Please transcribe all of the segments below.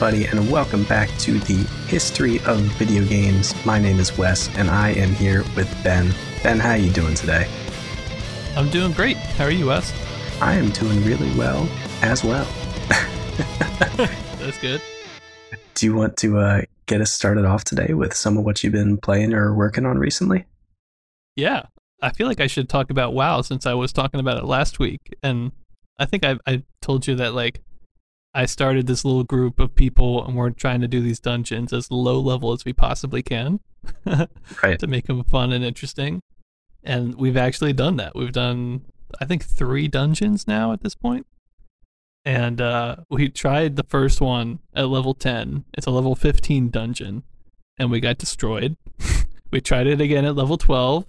Everybody, and welcome back to the History of Video Games. My name is Wes, and I am here with Ben. Ben, how are you doing today? I'm doing great. How are you, Wes? I am doing really well as well. That's good. Do you want to uh, get us started off today with some of what you've been playing or working on recently? Yeah, I feel like I should talk about WoW since I was talking about it last week, and I think I I told you that like I started this little group of people and we're trying to do these dungeons as low level as we possibly can, right? To make them fun and interesting, and we've actually done that. We've done I think three dungeons now at this point. And uh, we tried the first one at level 10. It's a level 15 dungeon, and we got destroyed. we tried it again at level 12,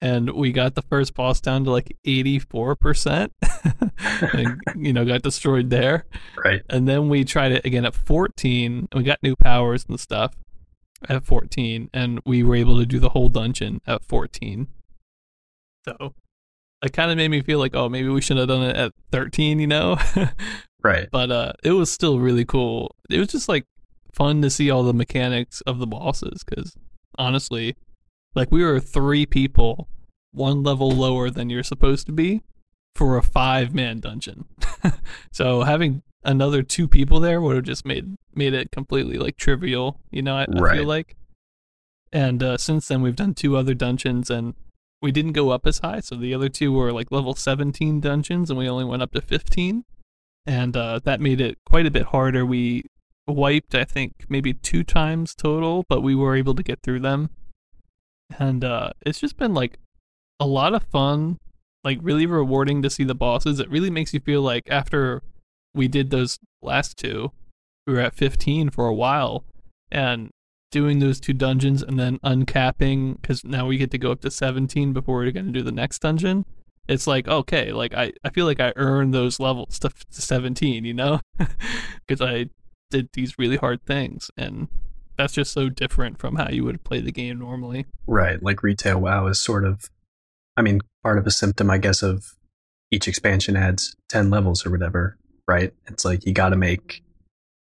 and we got the first boss down to like 84% and you know got destroyed there. Right. And then we tried it again at 14 and we got new powers and stuff at 14 and we were able to do the whole dungeon at 14 so it kind of made me feel like oh maybe we should have done it at 13 you know? Right. But uh it was still really cool. It was just like fun to see all the mechanics of the bosses because honestly like we were three people, one level lower than you're supposed to be for a five man dungeon. so having another two people there would have just made made it completely like trivial, you know, I, right. I feel like. And uh, since then we've done two other dungeons and we didn't go up as high, so the other two were like level 17 dungeons and we only went up to 15. And uh, that made it quite a bit harder. We wiped, I think, maybe two times total, but we were able to get through them and uh, it's just been like a lot of fun, like really rewarding to see the bosses. It really makes you feel like after we did those last two, we were at 15 for a while, and doing those two dungeons and then uncapping because now we get to go up to 17 before we're going to do the next dungeon. It's like okay, like I, I feel like I earned those levels to, to 17, you know, because I did these really hard things and that's just so different from how you would play the game normally. Right. Like retail WoW is sort of, I mean, part of a symptom, I guess, of each expansion adds 10 levels or whatever, right? It's like you got to make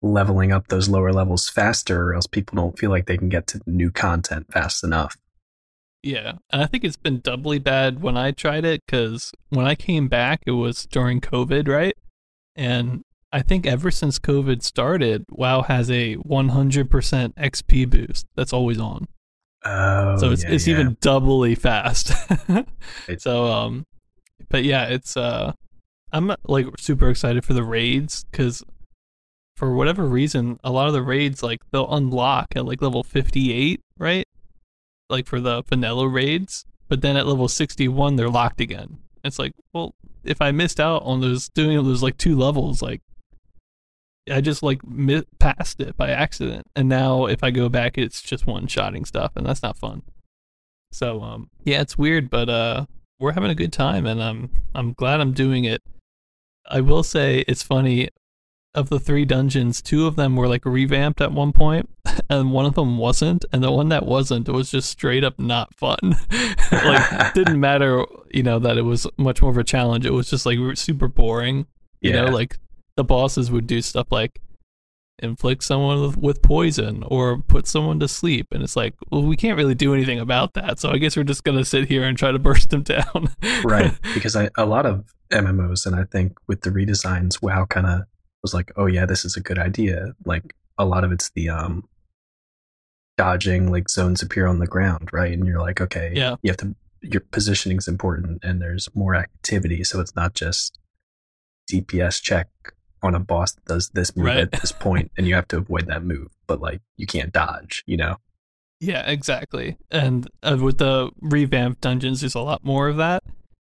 leveling up those lower levels faster or else people don't feel like they can get to new content fast enough. Yeah, and I think it's been doubly bad when I tried it because when I came back, it was during COVID, right? And I think ever since COVID started, WoW has a 100% XP boost that's always on. Oh, so it's yeah, it's yeah. even doubly fast. so um, but yeah, it's uh, I'm like super excited for the raids because for whatever reason, a lot of the raids like they'll unlock at like level 58, right? Like for the vanilla raids, but then at level 61 they're locked again. It's like, well, if I missed out on those doing those like two levels, like I just like mi- passed it by accident, and now if I go back, it's just one shotting stuff, and that's not fun. So um, yeah, it's weird, but uh, we're having a good time, and I'm I'm glad I'm doing it. I will say it's funny. Of the three dungeons, two of them were like revamped at one point, and one of them wasn't. And the one that wasn't was just straight up not fun. like, didn't matter, you know, that it was much more of a challenge. It was just like super boring. You yeah. know, like the bosses would do stuff like inflict someone with poison or put someone to sleep. And it's like well we can't really do anything about that. So i guess we're just going to sit here and try to burst them down. Right. Because I, a lot of mmos and i think with the redesigns wow kind of was like oh yeah this is a good idea. Like a lot of it's the um dodging like zones appear on the ground right? And you're like okay yeah. you have to your positioning is important and there's more activity. So it's not just dps check on a boss that does this move right. at this point and you have to avoid that move but like you can't dodge you know? Yeah exactly. And uh, with the revamped dungeons there's a lot more of that.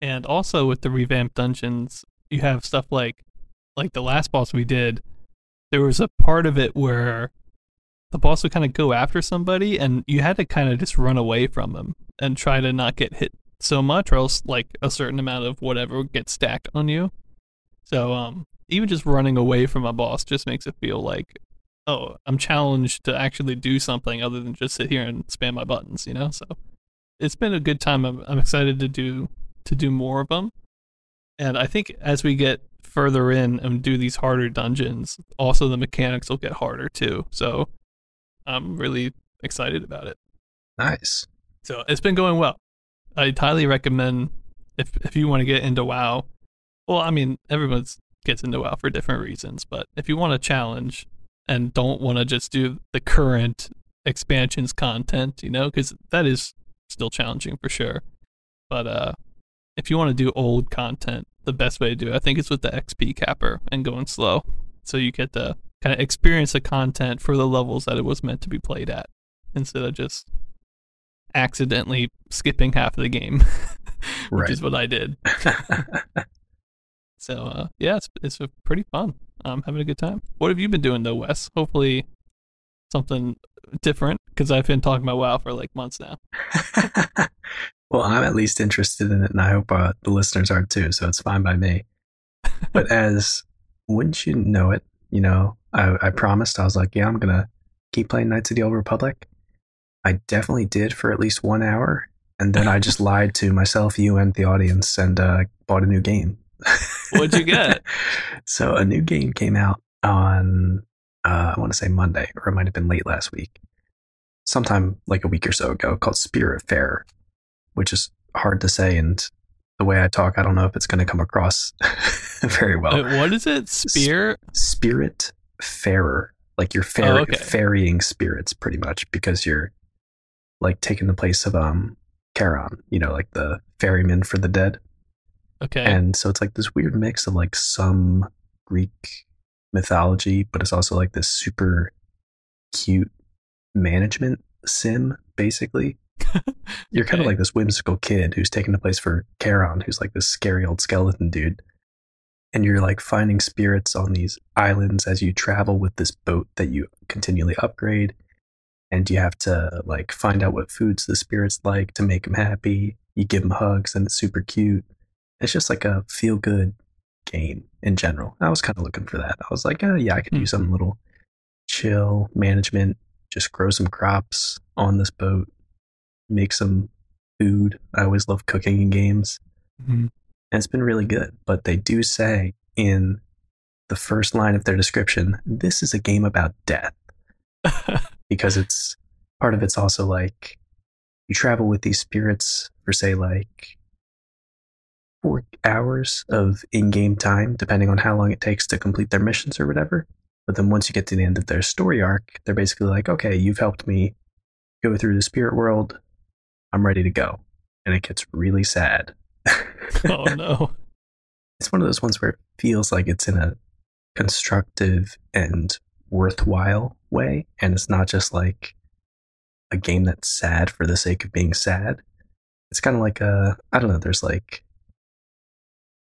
And also with the revamped dungeons you have stuff like like the last boss we did there was a part of it where the boss would kind of go after somebody and you had to kind of just run away from him and try to not get hit so much or else like a certain amount of whatever gets stacked on you. So um even just running away from a boss just makes it feel like oh i'm challenged to actually do something other than just sit here and spam my buttons you know so it's been a good time i'm, I'm excited to do to do more of them and i think as we get further in and do these harder dungeons, also the mechanics will get harder too. So I'm really excited about it. Nice. So it's been going well. I'd highly recommend if if you want to get into WoW. Well, I mean, everyone gets into WoW for different reasons, but if you want a challenge and don't want to just do the current expansions content, you know, because that is still challenging for sure. But uh, if you want to do old content, the best way to do it, I think, is with the XP capper and going slow, so you get to kind of experience the content for the levels that it was meant to be played at, instead of just accidentally skipping half of the game, which Right. is what I did. So uh, yeah, it's it's a pretty fun. I'm having a good time. What have you been doing though, Wes? Hopefully something different because I've been talking about WoW for like months now. well, I'm at least interested in it, and I hope uh, the listeners are too. So it's fine by me. But as wouldn't you know it, you know, I, I promised I was like, yeah, I'm gonna keep playing Knights of the Old Republic. I definitely did for at least one hour, and then I just lied to myself, you, and the audience, and uh, bought a new game. What'd you get? so a new game came out on uh, I want to say Monday, or it might have been late last week, sometime like a week or so ago, called Spirit Fair, which is hard to say, and the way I talk, I don't know if it's going to come across very well. Uh, what is it? Spear? Spirit Fairer, like you're Oh, okay. ferrying spirits, pretty much, because you're like taking the place of um Charon, you know, like the ferryman for the dead. Okay. And so it's like this weird mix of like some Greek mythology, but it's also like this super cute management sim, basically. You're kind of like this whimsical kid who's taking the place for Charon, who's like this scary old skeleton dude. And you're like finding spirits on these islands as you travel with this boat that you continually upgrade. And you have to like find out what foods the spirits like to make them happy. You give them hugs and it's super cute it's just like a feel good game in general. I was kind of looking for that. I was like, oh, yeah, I could Hmm. do something little chill management, just grow some crops on this boat, make some food. I always love cooking in games, Mhm. and it's been really good. But they do say in the first line of their description, this is a game about death because it's part of it's also like you travel with these spirits for say like four hours of in-game time depending on how long it takes to complete their missions or whatever. But then once you get to the end of their story arc they're basically like okay you've helped me go through the spirit world. I'm ready to go. And it gets really sad. Oh no. it's one of those ones where it feels like it's in a constructive and worthwhile way and it's not just like a game that's sad for the sake of being sad. It's kind of like a i don't know there's like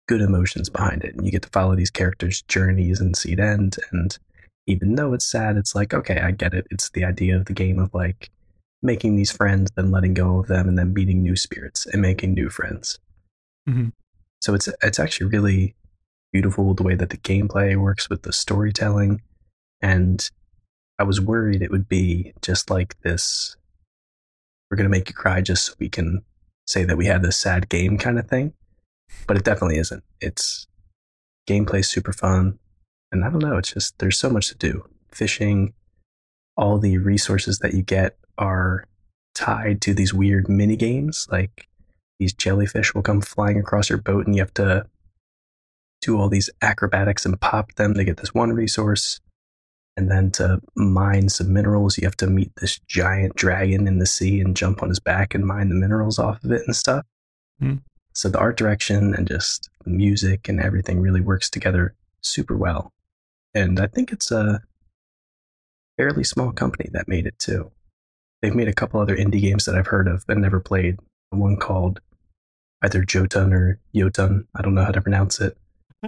good emotions behind it and you get to follow these characters journeys and see it end and even though it's sad it's like okay i get it. It's the idea of the game of like making these friends then letting go of them and then meeting new spirits and making new friends. Mhm. so it's it's actually really beautiful the way that the gameplay works with the storytelling and i was worried it would be just like this we're going to make you cry just so we can say that we had this sad game kind of thing but it definitely isn't. It's gameplay super fun. And i don't know it's just there's so much to do. Fishing all the resources that you get are tied to these weird mini games. Like these jellyfish will come flying across your boat and you have to do all these acrobatics and pop them to get this one resource. And then to mine some minerals you have to meet this giant dragon in the sea and jump on his back and mine the minerals off of it and stuff. Hmm. So the art direction and just music and everything really works together super well. And i think it's a fairly small company that made it too. They've made a couple other indie games that i've heard of but never played. One called either Jotun or Jotun, I don't know how to pronounce it,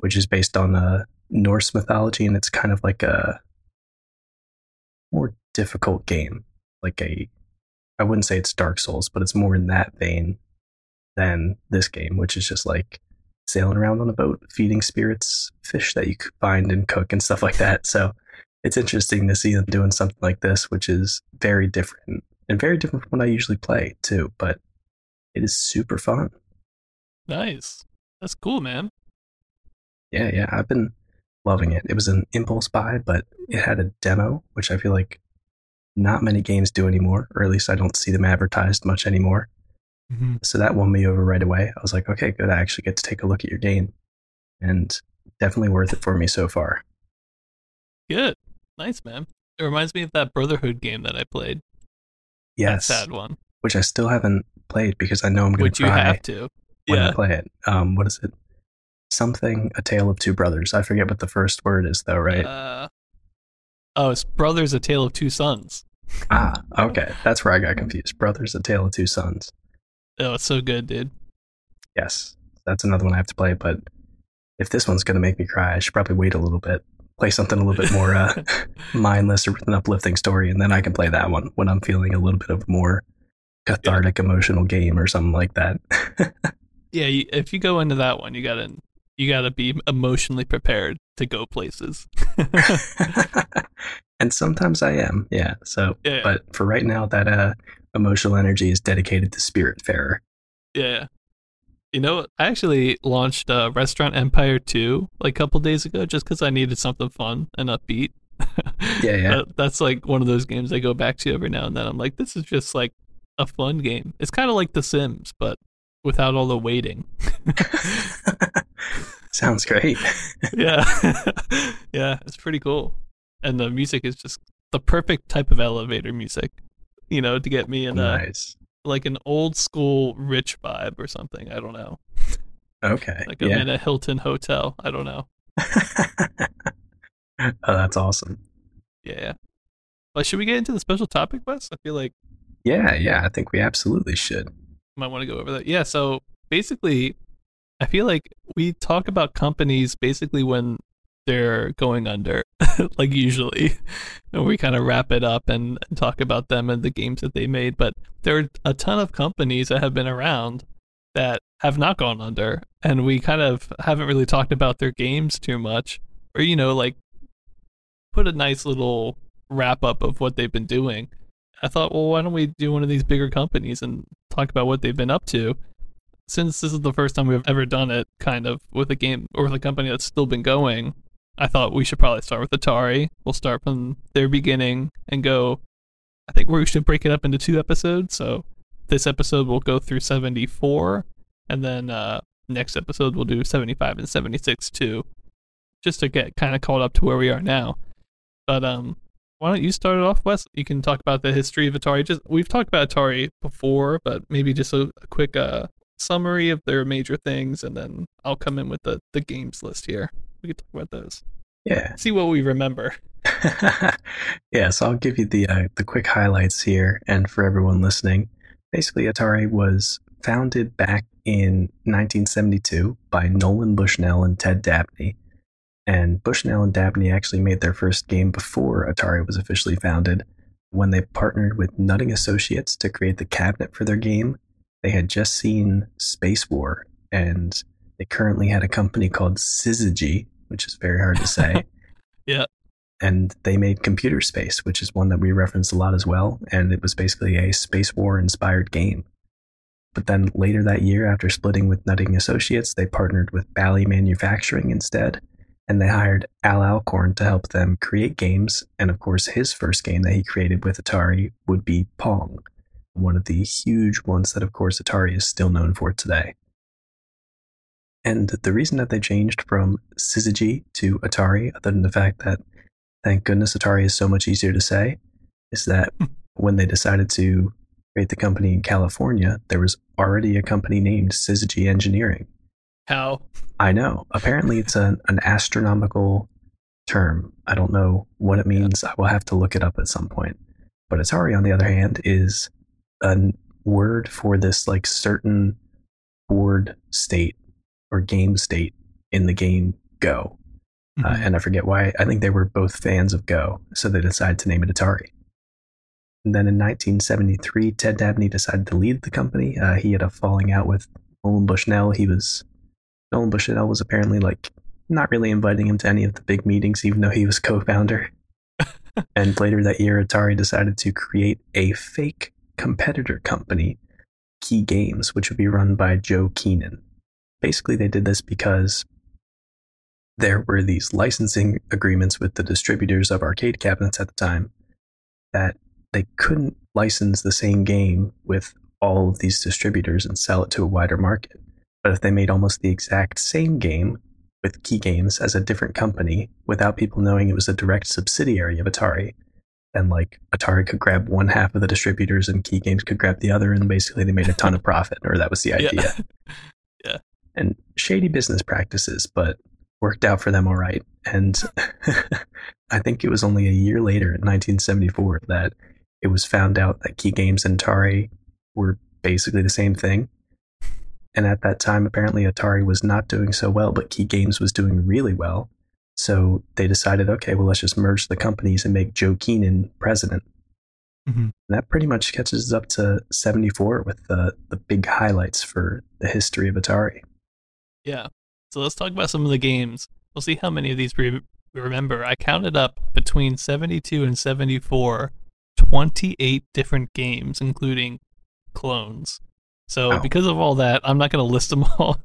which is based on uh, Norse mythology, and it's kind of like a more difficult game. Like a, I wouldn't say it's Dark Souls, but it's more in that vein than this game, which is just like sailing around on a boat, feeding spirits fish that you could find and cook and stuff like that. So it's interesting to see them doing something like this, which is very different and very different from what I usually play too. But it is super fun. Nice. That's cool, man. Yeah, yeah. I've been loving it. It was an impulse buy, but it had a demo, which I feel like not many games do anymore, or at least I don't see them advertised much anymore. Mm-hmm. So that won me over right away. I was like, okay, good. I actually get to take a look at your game. And definitely worth it for me so far. Good. Nice, man. It reminds me of that Brotherhood game that I played. Yes. That sad one. Which I still haven't played because I know I'm gonna Which to you have to. when I play it. Um, what is it? Something, A Tale of Two Brothers. I forget what the first word is, though, right? Uh, oh, it's Brothers: A Tale of Two Sons. ah, okay. That's where I got confused. Brothers, A Tale of Two Sons. Oh, it's so good, dude. Yes, that's another one I have to play. But if this one's going to make me cry, I should probably wait a little bit, play something a little bit more uh, mindless or with an uplifting story, and then I can play that one when I'm feeling a little bit of more cathartic, emotional game or something like that. yeah, you, if you go into that one, you gotta you gotta be emotionally prepared to go places. and sometimes I am, yeah. So, Yeah. but for right now, that uh, emotional energy is dedicated to Spiritfarer. yeah. You know, I actually launched uh, Restaurant Empire 2 like a couple days ago just because I needed something fun and upbeat. Yeah, yeah. That, that's like one of those games I go back to every now and then. I'm like, this is just like a fun game. It's kind of like The Sims, but without all the waiting. Sounds great. yeah. yeah, it's pretty cool. And the music is just the perfect type of elevator music, you know, to get me in a, nice. like an old school rich vibe or something. I don't know. Okay. Like I'm yeah. in a Hilton hotel. I don't know. oh, that's awesome. Yeah. But should we get into the special topic, Wes? I feel like Yeah, yeah. I think we absolutely should. might want to go over that. Yeah, so basically I feel like we talk about companies basically when they're going under, like usually. And we kind of wrap it up and talk about them and the games that they made. But there are a ton of companies that have been around that have not gone under. And we kind of haven't really talked about their games too much. Or, you know, like put a nice little wrap up of what they've been doing. I thought, well, why don't we do one of these bigger companies and talk about what they've been up to? Since this is the first time we've ever done it, kind of with a game or with a company that's still been going, I thought we should probably start with Atari. We'll start from their beginning and go. I think we should break it up into two episodes. So this episode will go through 74, and then uh, next episode we'll do 75 and 76 too, just to get kind of caught up to where we are now. But um, why don't you start it off, Wes? You can talk about the history of Atari. Just we've talked about Atari before, but maybe just a, a quick uh, summary of their major things, and then I'll come in with the the games list here. We could talk about those. Yeah. See what we remember. yeah, so I'll give you the uh, the quick highlights here, and for everyone listening, basically Atari was founded back in 1972 by Nolan Bushnell and Ted Dabney, and Bushnell and Dabney actually made their first game before Atari was officially founded, when they partnered with Nutting Associates to create the cabinet for their game. They had just seen Spacewar, and they currently had a company called Syzygy, which is very hard to say yeah. and they made Computer Space, which is one that we referenced a lot as well. And it was basically a space war inspired game. But then later that year, after splitting with Nutting Associates, they partnered with Bally Manufacturing instead. And they hired Al Alcorn to help them create games. And of course, his first game that he created with Atari would be Pong, one of the huge ones that, of course, Atari is still known for today. And the reason that they changed from Syzygy to Atari, other than the fact that thank goodness Atari is so much easier to say, is that hmm. when they decided to create the company in California, there was already a company named Syzygy Engineering. How? I know. Apparently, it's an, an astronomical term. I don't know what it means. I will have to look it up at some point. But Atari, on the other hand, is a word for this like certain board state or game state in the game Go. Uh, Mhm. and I forget why. I think they were both fans of Go, so they decided to name it Atari. And then in 1973, Ted Dabney decided to leave the company. Uh, he had a falling out with Nolan Bushnell. He was Nolan Bushnell was apparently like not really inviting him to any of the big meetings, even though he was co-founder. and later that year, Atari decided to create a fake competitor company, Kee Games, which would be run by Joe Keenan. Basically, they did this because there were these licensing agreements with the distributors of arcade cabinets at the time that they couldn't license the same game with all of these distributors and sell it to a wider market. But if they made almost the exact same game with Kee Games as a different company without people knowing it was a direct subsidiary of Atari, then like Atari could grab one half of the distributors and Kee Games could grab the other, and basically they made a ton of profit, or that was the idea. Yeah. And shady business practices, but worked out for them all right. And I think it was only a year later, in 1974, that it was found out that Kee Games and Atari were basically the same thing. And at that time, apparently Atari was not doing so well, but Kee Games was doing really well. So they decided, okay, well, let's just merge the companies and make Joe Keenan president. Mm-hmm. that pretty much catches us up to 74 with the, the big highlights for the history of Atari. Yeah. So let's talk about some of the games. We'll see how many of these we remember. I counted up between 72 and 74, 28 different games, including clones. So, oh. because of all that, I'm not going to list them all.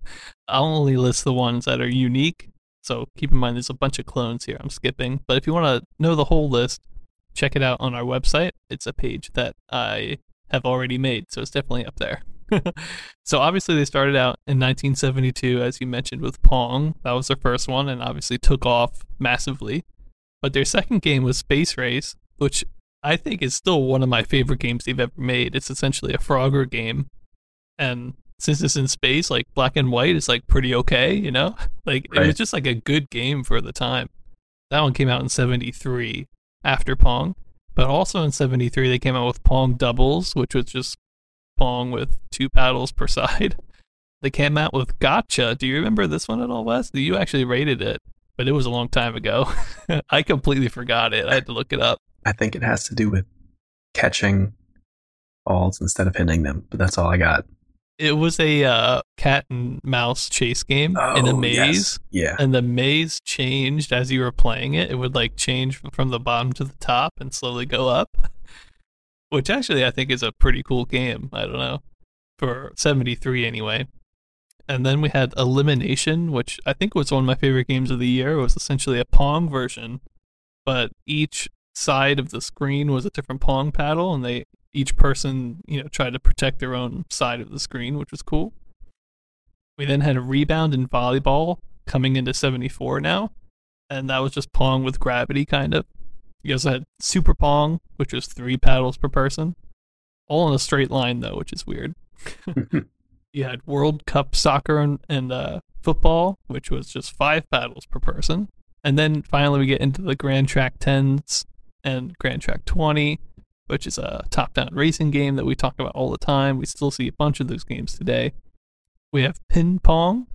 I'll only list the ones that are unique. So, keep in mind there's a bunch of clones here I'm skipping. But if you want to know the whole list, check it out on our website. It's a page that I have already made. So, it's definitely up there. so, obviously, they started out in 1972, as you mentioned, with Pong. That was their first one and obviously took off massively. But their second game was Space Race, which I think is still one of my favorite games they've ever made. It's essentially a Frogger game, and since it's in space, like black and white is like pretty okay, you know. Like right. it was just like a good game for the time. That one came out in '73 after Pong, but also in '73 they came out with Pong Doubles, which was just Pong with two paddles per side. They came out with Gotcha. Do you remember this one at all, Wes? You actually rated it, but it was a long time ago. I completely forgot it. I had to look it up. I think it has to do with catching balls instead of hitting them, but that's all I got. It was a uh, cat and mouse chase game oh, in a oh, maze. Yes. Yeah. And the maze changed as you were playing it. It would like change from the bottom to the top and slowly go up, which actually I think is a pretty cool game. I don't know. For 73 anyway. And then we had Elimination, which I think was one of my favorite games of the year. It was essentially a Pong version, but each side of the screen was a different pong paddle and they each person you know tried to protect their own side of the screen which was cool we then had a rebound in volleyball coming into 74 now and that was just pong with gravity kind of you also had super pong which was three paddles per person all in a straight line though which is weird you had world cup soccer and, and uh, football which was just five paddles per person and then finally we get into the Gran Trak 10s and Gran Trak 20, which is a top down racing game that we talk about all the time. We still see a bunch of those games today. We have Pin Pong,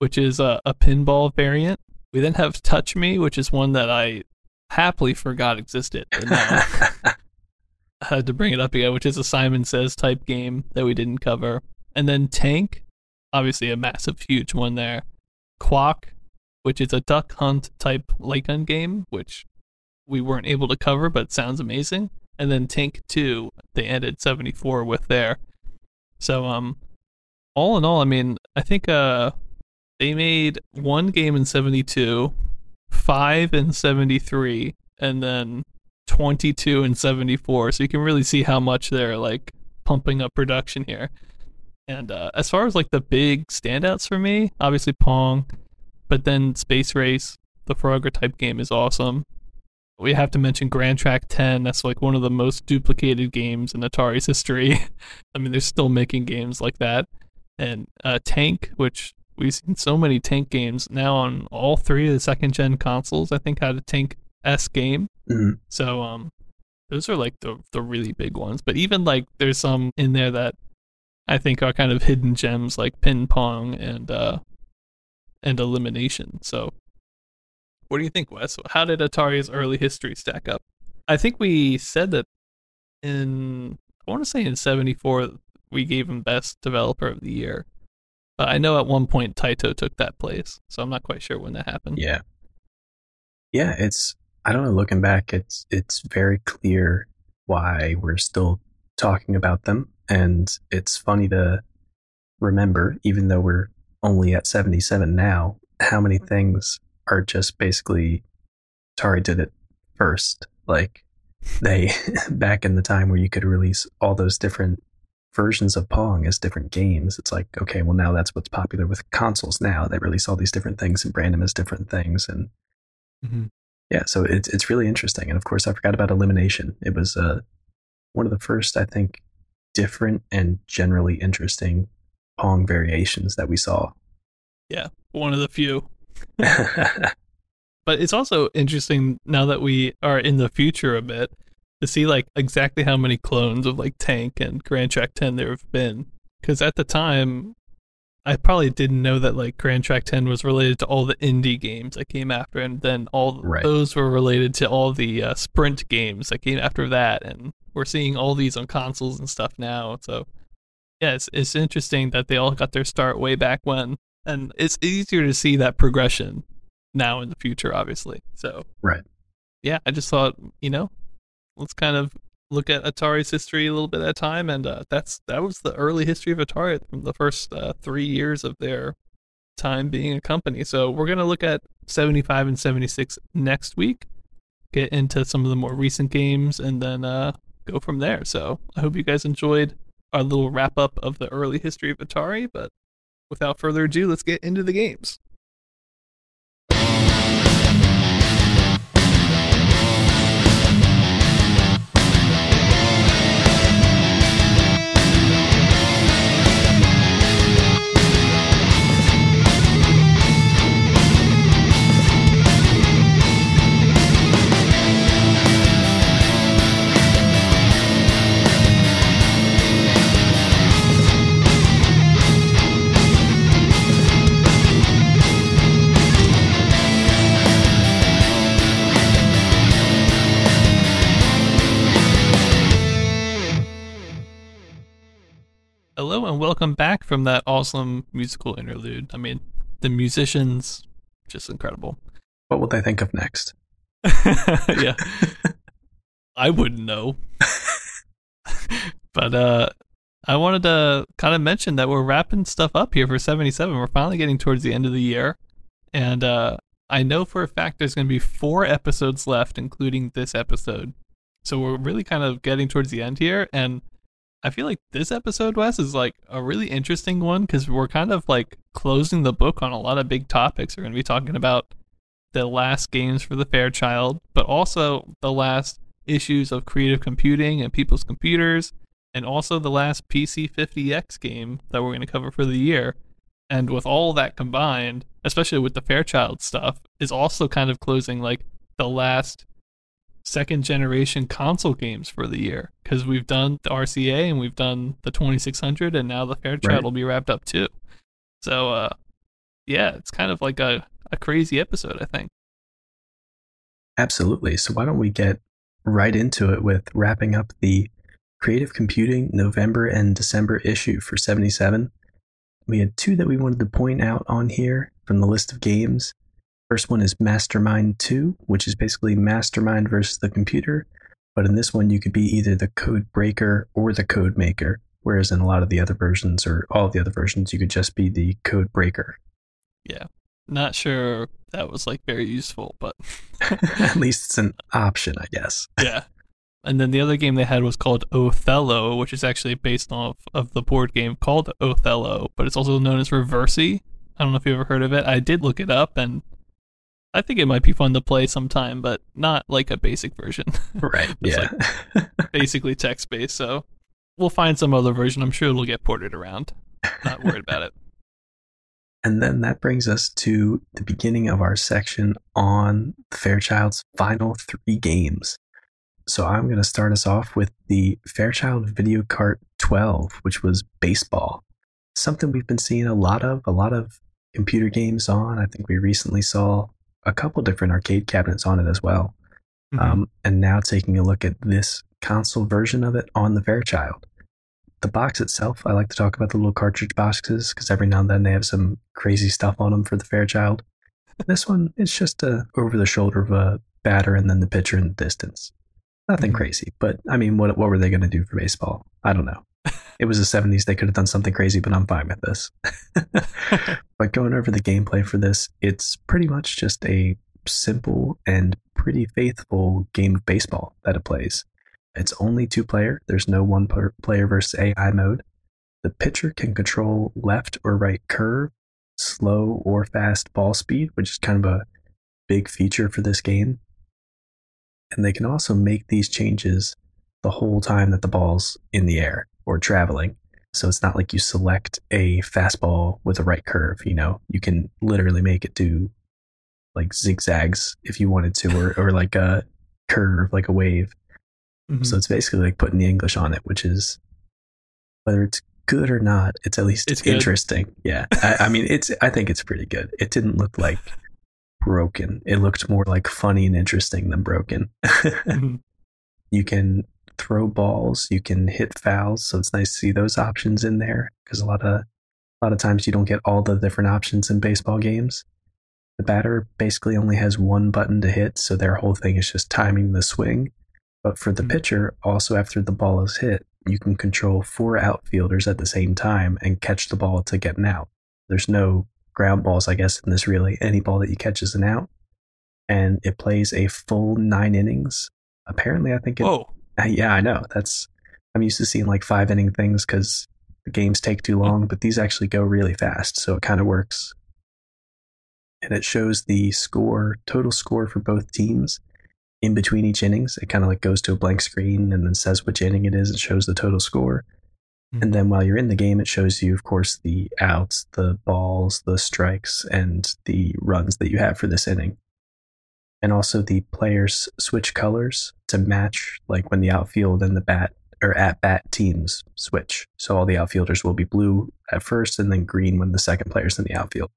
which is a, a pinball variant. We then have Touch Me, which is one that I happily forgot existed. Now, uh, to bring it up again, which is a Simon Says type game that we didn't cover, and then Tank, obviously a massive, huge one there. Qwak, which is a duck hunt type light gun game, which we weren't able to cover, but sounds amazing. And then Tank Two, they ended seventy four with there. So um, all in all, I mean, I think uh, they made one game in seventy two 5 and 73 and then 22 and 74 so you can really see how much they're like pumping up production here. And uh, as far as like the big standouts for me obviously pong but then space race the frogger type game is awesome. We have to mention Gran Trak 10 that's like one of the most duplicated games in atari's history. I mean they're still making games like that. And uh, tank which we've seen so many Tank games now on all three of the second gen consoles. I think had a Tank S game. Mm-hmm. So um, those are like the the really big ones. But even like there's some in there that I think are kind of hidden gems like Pin Pong and uh and Elimination. So what do you think, Wes? How did Atari's early history stack up? I think we said that in I want to say in '74 we gave him best developer of the year. But I know at one point Taito took that place, so I'm not quite sure when that happened. Yeah, yeah, it's I don't know. Looking back, it's it's very clear why we're still talking about them, and it's funny to remember, even though we're only at 77 now, how many things are just basically Atari did it first. Like they back in the time where you could release all those different versions of Pong as different games. It's like, okay, well now that's what's popular with consoles now. They release all these different things and brand them as different things and Mhm. yeah, so it's it's really interesting. And of course I forgot about elimination. It was uh one of the first, I think, different and generally interesting Pong variations that we saw. Yeah, one of the few. But it's also interesting now that we are in the future a bit to see like exactly how many clones of like Tank and Gran Trak 10 there have been. Because at the time, I probably didn't know that like Gran Trak 10 was related to all the Indy games that came after, and then all Right. those were related to all the uh, sprint games that came after that. And we're seeing all these on consoles and stuff now. So yeah, it's, it's interesting that they all got their start way back when. And it's easier to see that progression now in the future, obviously. So Right. yeah, I just thought you know, let's kind of look at Atari's history a little bit at a time, and uh, that's that was the early history of Atari from the first uh, three years of their time being a company. So we're gonna look at seventy five and seventy six next week, get into some of the more recent games, and then uh, go from there. So I hope you guys enjoyed our little wrap up of the early history of Atari, but. Without further ado, let's get into the games. Hello and welcome back from that awesome musical interlude. I mean, the musicians just incredible. what will they think of next? yeah. I wouldn't know. but uh I wanted to kind of mention that we're wrapping stuff up here for 77. We're finally getting towards the end of the year. And uh I know for a fact there's going to be 4 episodes left including this episode. So we're really kind of getting towards the end here and I feel like this episode Wes is like a really interesting one cuz we're kind of like closing the book on a lot of big topics. We're going to be talking about the last games for the Fairchild, but also the last issues of creative computing and people's computers, and also the last PC 50X game that we're going to cover for the year. And with all that combined, especially with the Fairchild stuff, is also kind of closing like the last second generation console games for the year because we've done the RCA and we've done the 2600 and now the Fairchild Right. will be wrapped up too. So uh yeah, it's kind of like a, a crazy episode, I think. Absolutely. So why don't we get right into it with wrapping up the Creative Computing November and December issue for 77. We had two that we wanted to point out on here from the list of games. First one is Mastermind 2, which is basically Mastermind versus the computer. But in this one, you could be either the code breaker or the code maker. Whereas in a lot of the other versions, or all the other versions, you could just be the code breaker. Yeah. Not sure that was like very useful, but At least it's an option, I guess. yeah. And then the other game they had was called Othello, which is actually based off of the board game called Othello, but it's also known as Reversi. I don't know if you ever heard of it. I did look it up, and I think it might be fun to play sometime, but not like a basic version. Right. Yeah. Basically text based, so we'll find some other version. I'm sure it'll get ported around. Not worried about it. And then that brings us to the beginning of our section on Fairchild's final three games. So I'm going to start us off with the Fairchild Video Cart 12, which was baseball. Something we've been seeing a lot of, a lot of computer games on. I think we recently saw a couple different arcade cabinets on it as well. Mhm. Um, and now taking a look at this console version of it on the Fairchild. The box itself, I like to talk about the little cartridge boxes because every now and then they have some crazy stuff on them for the Fairchild. This one, it's just a over the shoulder of a batter and then the pitcher in the distance. Nothing Mhm. crazy, but I mean, what what were they going to do for baseball? I don't know. It was the 70s. They could have done something crazy, but I'm fine with this. but going over the gameplay for this, it's pretty much just a simple and pretty faithful game of baseball that it plays. It's only two player, there's no one player versus AI mode. The pitcher can control left or right curve, slow or fast ball speed, which is kind of a big feature for this game. And they can also make these changes the whole time that the ball's in the air or traveling. So it's not like you select a fastball with a right curve, you know, you can literally make it do like zigzags if you wanted to, or, or like a curve, like a wave. Mm-hmm. So it's basically like putting the English on it, which is whether it's good or not, it's at least it's interesting. Good. Yeah. I, I mean, it's, I think it's pretty good. It didn't look like broken. It looked more like funny and interesting than broken. mm-hmm. You can throw balls, you can hit fouls, so it's nice to see those options in there because a lot of a lot of times you don't get all the different options in baseball games. The batter basically only has one button to hit, so their whole thing is just timing the swing. But for the mm-hmm. pitcher, also after the ball is hit, you can control four outfielders at the same time and catch the ball to get an out. There's no ground balls, I guess, in this really. Any ball that you catch is an out. And it plays a full nine innings. Apparently, I think it, Whoa. Uh, yeah, I know. That's I'm used to seeing like five inning things because the games take too long, but these actually go really fast, so it kind of works. And it shows the score, total score for both teams in between each innings. It kind of like goes to a blank screen and then says which inning it is. It shows the total score. Mm-hmm. And then while you're in the game, it shows you, of course, the outs, the balls, the strikes, and the runs that you have for this inning and also the players switch colors to match like when the outfield and the bat or at bat teams switch. So all the outfielders will be blue at first and then green when the second player's in the outfield.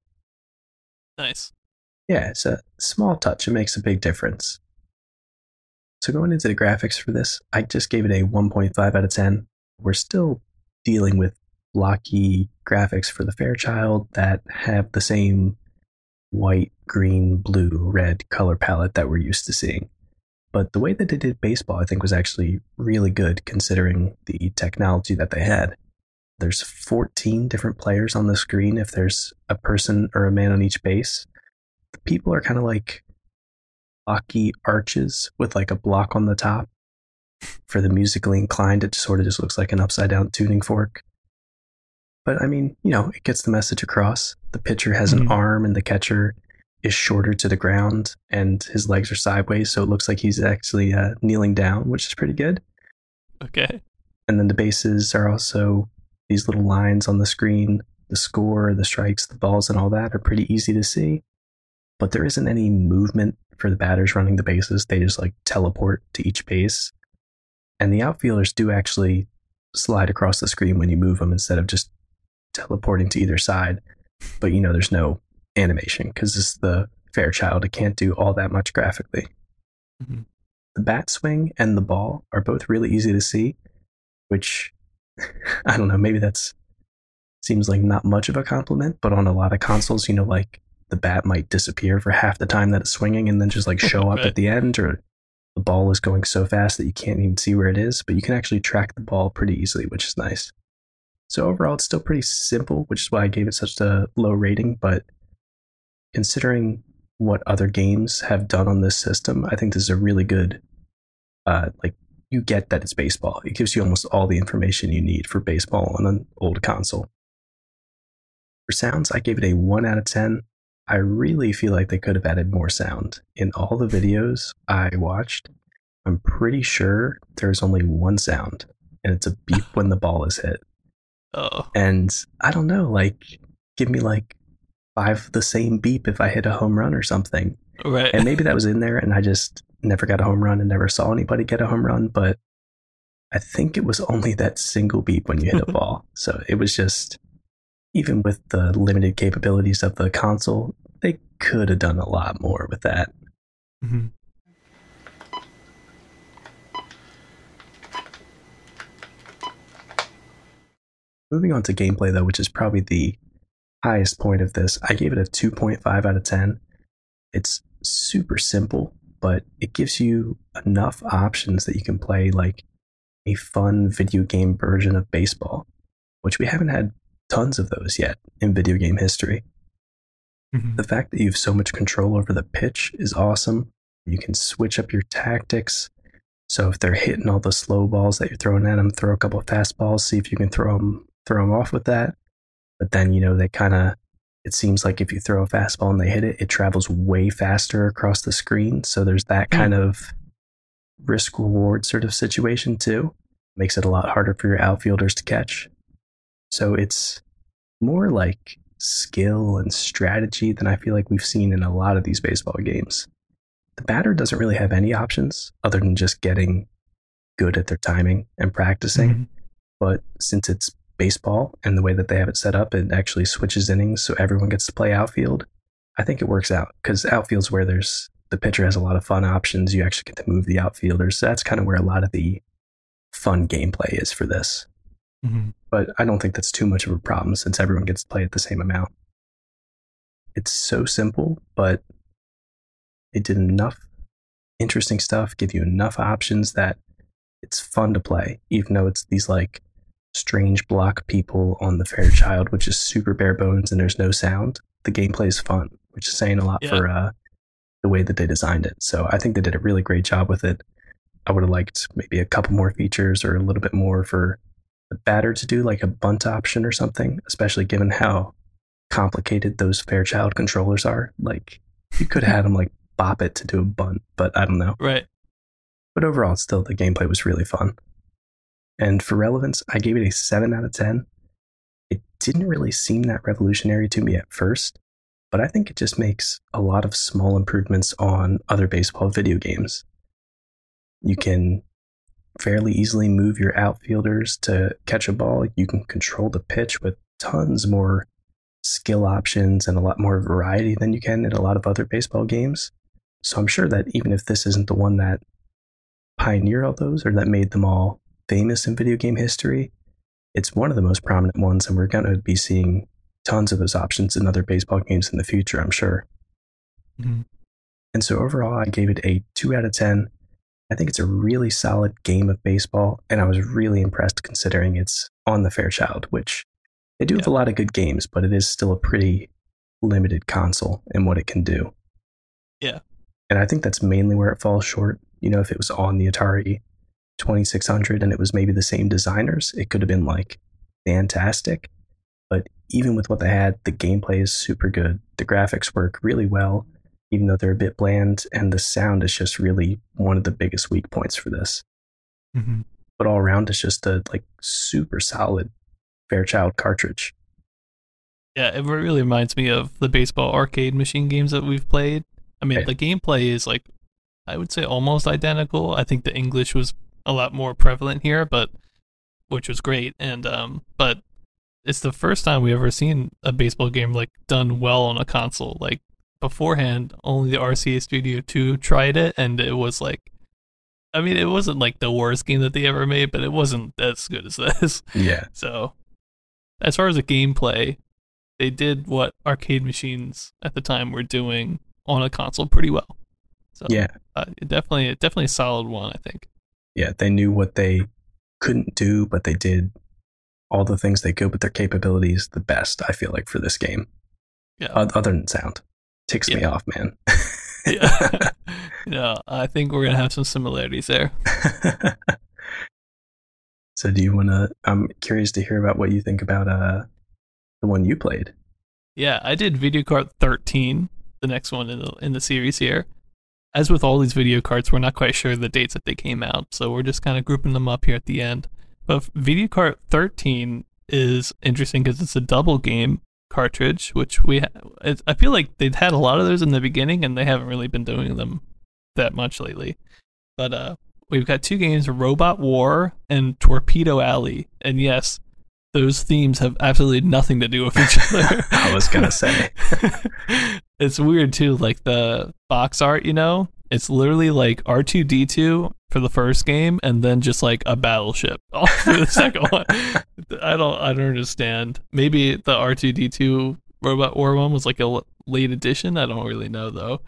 Nice. Yeah, it's a small touch. It makes a big difference. So going into the graphics for this, I just gave it a 1.5 out of 10. We're still dealing with blocky graphics for the Fairchild that have the same white, green, blue, red color palette that we're used to seeing. But the way that they did baseball, I think, was actually really good considering the technology that they had. There's 14 different players on the screen if there's a person or a man on each base. The people are kind of like blocky arches with like a block on the top. For the musically inclined, it sort of just looks like an upside down tuning fork. But I mean, you know, it gets the message across. The pitcher has mm-hmm. an arm and the catcher is shorter to the ground and his legs are sideways. So it looks like he's actually uh, kneeling down, which is pretty good. Okay. And then the bases are also these little lines on the screen. The score, the strikes, the balls, and all that are pretty easy to see. But there isn't any movement for the batters running the bases. They just like teleport to each base. And the outfielders do actually slide across the screen when you move them instead of just teleporting to either side. But you know, there's no animation because it's the Fairchild. It can't do all that much graphically. Mm-hmm. The bat swing and the ball are both really easy to see, which I don't know, maybe that's seems like not much of a compliment, but on a lot of consoles, you know, like the bat might disappear for half the time that it's swinging and then just like show up at the end, or the ball is going so fast that you can't even see where it is, but you can actually track the ball pretty easily, which is nice. So overall, it's still pretty simple, which is why I gave it such a low rating. But considering what other games have done on this system, I think this is a really good, uh, like you get that it's baseball. It gives you almost all the information you need for baseball on an old console. For sounds, I gave it a 1 out of 10. I really feel like they could have added more sound. In all the videos I watched, I'm pretty sure there's only one sound, and it's a beep when the ball is hit. Oh. And I don't know, like, give me like five the same beep if I hit a home run or something. Right. And maybe that was in there and I just never got a home run and never saw anybody get a home run, but I think it was only that single beep when you hit a ball. So it was just, even with the limited capabilities of the console, they could have done a lot more with that. Mm-hmm. Moving on to gameplay, though, which is probably the highest point of this, I gave it a 2.5 out of 10. It's super simple, but it gives you enough options that you can play like a fun video game version of baseball. which we haven't had tons of those yet in video game history. Mhm. The fact that you have so much control over the pitch is awesome. You can switch up your tactics. So if they're hitting all the slow balls that you're throwing at them, throw a couple of fastballs, see if you can throw them throw them off with that. But then you know they kind of it seems like if you throw a fastball and they hit it, it travels way faster across the screen. So there's that kind of risk reward sort of situation too. Makes it a lot harder for your outfielders to catch. So it's more like skill and strategy than I feel like we've seen in a lot of these baseball games. The batter doesn't really have any options other than just getting good at their timing and practicing. Mhm. But since it's baseball and the way that they have it set up, it actually switches innings so everyone gets to play outfield. I think it works out because outfield's where there's the pitcher has a lot of fun options. You actually get to move the outfielders. So that's kind of where a lot of the fun gameplay is for this. Mhm. But I don't think that's too much of a problem since everyone gets to play at the same amount. It's so simple, but it did enough interesting stuff, give you enough options that it's fun to play, even though it's these like strange block people on the Fairchild, which is super bare bones and there's no sound. The gameplay is fun, which is saying a lot Yeah. for uh, the way that they designed it. So I think they did a really great job with it. I would have liked maybe a couple more features or a little bit more for the batter to do, like a bunt option or something, especially given how complicated those Fairchild controllers are. Like you could have had them like bop it to do a bunt, but I don't know. Right. But overall, still, the gameplay was really fun. And for relevance, I gave it a 7 out of 10. It didn't really seem that revolutionary to me at first, but I think it just makes a lot of small improvements on other baseball video games. You can fairly easily move your outfielders to catch a ball. You can control the pitch with tons more skill options and a lot more variety than you can in a lot of other baseball games. So I'm sure that even if this isn't the one that pioneered all those or that made them all famous in video game history, it's one of the most prominent ones, and we're going to be seeing tons of those options in other baseball games in the future, I'm sure. Mhm. And so overall, I gave it a 2 out of 10. I think it's a really solid game of baseball, and I was really impressed considering it's on the Fairchild, which they do have a lot of good games, but it is still a pretty limited console in what it can do. Yeah. And I think that's mainly where it falls short. You know, if it was on the Atari 2600 and it was maybe the same designers, it could have been like fantastic. But even with what they had, the gameplay is super good. The graphics work really well, even though they're a bit bland, and the sound is just really one of the biggest weak points for this. Mhm. But all around, it's just a like super solid Fairchild cartridge. Yeah, it really reminds me of the baseball arcade machine games that we've played. I mean, Okay. the gameplay is like, I would say almost identical. I think the English was a lot more prevalent here, but which was great. And um, but it's the first time we ever seen a baseball game like done well on a console. Like beforehand, only the RCA Studio 2 tried it, and it was like, I mean, it wasn't like the worst game that they ever made, but it wasn't as good as this. Yeah. So, as far as the gameplay, they did what arcade machines at the time were doing on a console pretty well. So, Yeah. uh, definitely, definitely a solid one, I think. Yeah. They knew what they couldn't do, but they did all the things they could with their capabilities the best, I feel like, for this game. Yeah. Other than sound. Ticks me off, man. yeah, yeah. I think we're gonna have some similarities there. so do you want to i'm curious to hear about what you think about uh the one you played Yeah, I did video card 13, the next one in the in the series here. As with all these video cards, we're not quite sure the dates that they came out, so we're just kind of grouping them up here at the end. But video card 13 is interesting because it's a double game cartridge, which we ha- I feel like they'd had a lot of those in the beginning, and they haven't really been doing them that much lately. But uh, we've got two games: Robot War and Torpedo Alley, and yes, those themes have absolutely nothing to do with each other. I was gonna say. it's weird too, like the box art, you know? It's literally like R2D2 for the first game and then just like a battleship all for the second one. I don't I don't understand. Maybe the R2D2 Robot War one was like a late edition, I don't really know though.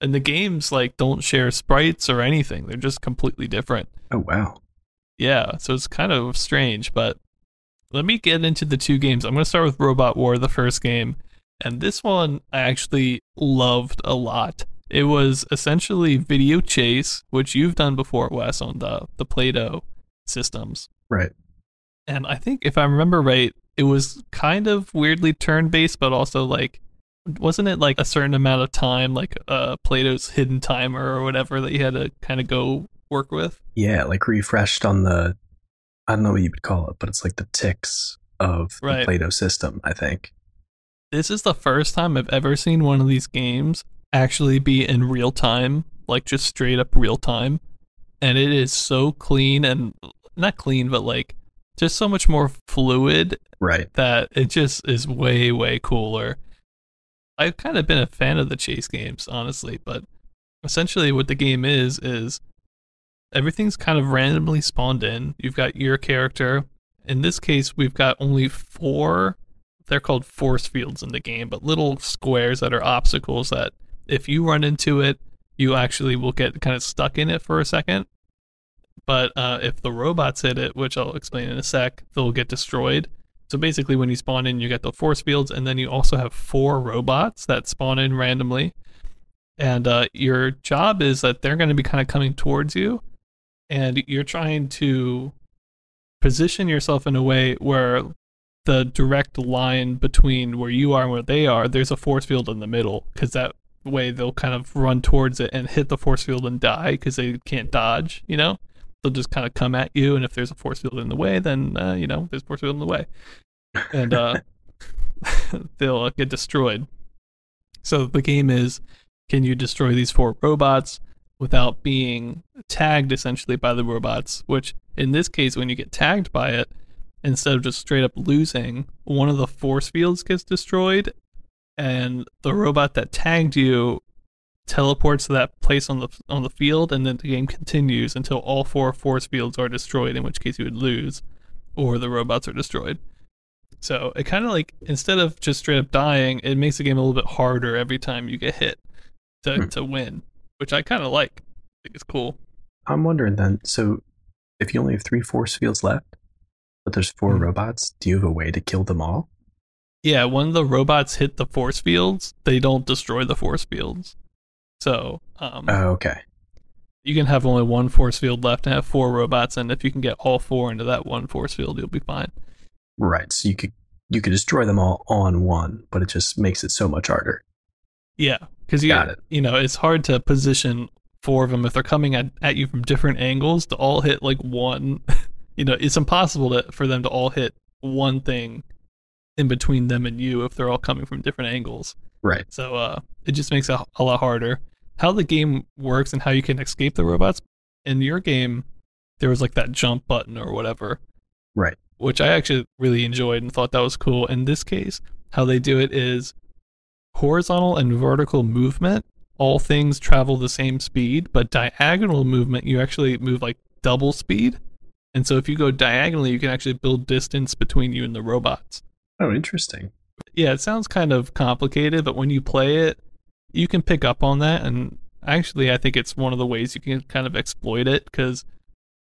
And the games like don't share sprites or anything. They're just completely different. oh wow Yeah, so it's kind of strange, but let me get into the two games. I'm going to start with Robot War, the first game. And this one I actually loved a lot. It was essentially video chase, which you've done before, Wes, on the, the Play Doh systems. Right. And I think if I remember right, it was kind of weirdly turn based, but also like wasn't it like a certain amount of time, like uh Play-Doh's hidden timer or whatever that you had to kind of go work with? Yeah, like refreshed on the I don't know what you would call it, but it's like the ticks of Right. the Play-Doh system, I think. This is the first time I've ever seen one of these games actually be in real time, like just straight up real time. And it is so clean and not clean, but like just so much more fluid Right. that it just is way, way cooler. I've kind of been a fan of the chase games, honestly, but essentially what the game is, is everything's kind of randomly spawned in. You've got your character. In this case, we've got only four, they're called force fields in the game, but little squares that are obstacles that if you run into it, you actually will get kind of stuck in it for a second. But uh, if the robots hit it, which I'll explain in a sec, they'll get destroyed. So basically, when you spawn in, you get the force fields, and then you also have four robots that spawn in randomly. And uh, your job is that they're going to be kind of coming towards you, and you're trying to position yourself in a way where the direct line between where you are and where they are, there's a force field in the middle, because that way they'll kind of run towards it and hit the force field and die because they can't dodge, you know? They'll just kind of come at you, and if there's a force field in the way, then, uh, you know, there's a force field in the way. And uh, they'll uh, get destroyed. So the game is can you destroy these four robots without being tagged essentially by the robots? Which in this case, when you get tagged by it, instead of just straight up losing, one of the force fields gets destroyed, and the robot that tagged you teleports to that place on the on the field, and then the game continues until all four force fields are destroyed. In which case, you would lose, or the robots are destroyed. So it kind of like instead of just straight up dying, it makes the game a little bit harder every time you get hit to Hmm. to win, which I kind of like. I think it's cool. I'm wondering then, so if you only have three force fields left, but there's 4 Hmm. robots, do you have a way to kill them all? Yeah, when the robots hit the force fields, they don't destroy the force fields. So um, Oh, okay. you can have only one force field left and have four robots, and if you can get all four into that one force field, you'll be fine. Right. So you could you could destroy them all on one, but it just makes it so much harder. Yeah, because you Got it. you know it's hard to position four of them if they're coming at, at you from different angles to all hit like one. You know, it's impossible to, for them to all hit one thing in between them and you if they're all coming from different angles. Right. So uh, it just makes it a lot harder. How the game works and how you can escape the robots in your game, there was like that jump button or whatever, Right. which I actually really enjoyed and thought that was cool. In this case, how they do it is horizontal and vertical movement. All things travel the same speed, but diagonal movement, you actually move like double speed. And so if you go diagonally, you can actually build distance between you and the robots Oh, interesting. yeah, it sounds kind of complicated, but when you play it, you can pick up on that. And actually, I think it's one of the ways you can kind of exploit it because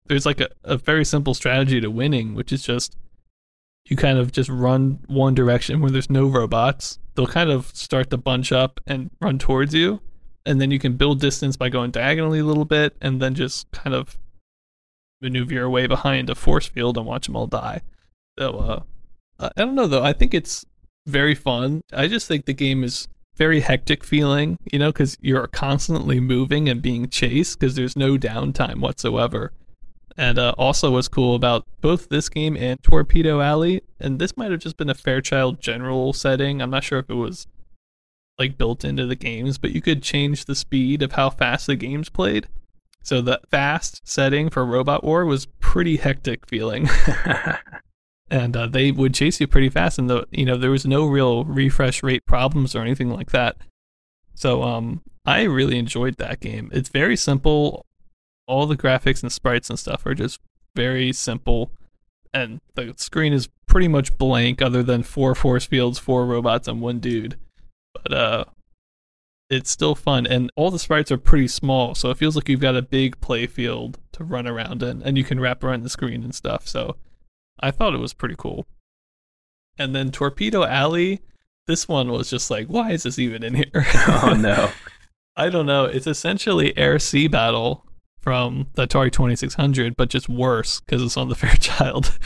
there's like a, a very simple strategy to winning, which is just you kind of just run one direction where there's no robots. They'll kind of start to bunch up and run towards you. And then you can build distance by going diagonally a little bit and then just kind of maneuver your way behind a force field and watch them all die. So, uh, I don't know though. I think it's very fun. I just think the game is very hectic feeling, you know, because you're constantly moving and being chased because there's no downtime whatsoever. And uh, also, what's cool about both this game and Torpedo Alley, and this might have just been a Fairchild general setting. I'm not sure if it was like built into the games, but you could change the speed of how fast the games played. So the fast setting for Robot War was pretty hectic feeling. And uh, they would chase you pretty fast and the you know there was no real refresh rate problems or anything like that. So um i really enjoyed that game. It's very simple. All the graphics and sprites and stuff are just very simple. And the screen is pretty much blank other than four force fields four robots and one dude. But uh it's still fun and all the sprites are pretty small so it feels like you've got a big play field to run around in and you can wrap around the screen and stuff so I thought it was pretty cool. And then Torpedo Alley, this one was just like, why is this even in here? oh no. I don't know. It's essentially Air Sea Battle from the Atari 2600, but just worse because it's on the Fairchild.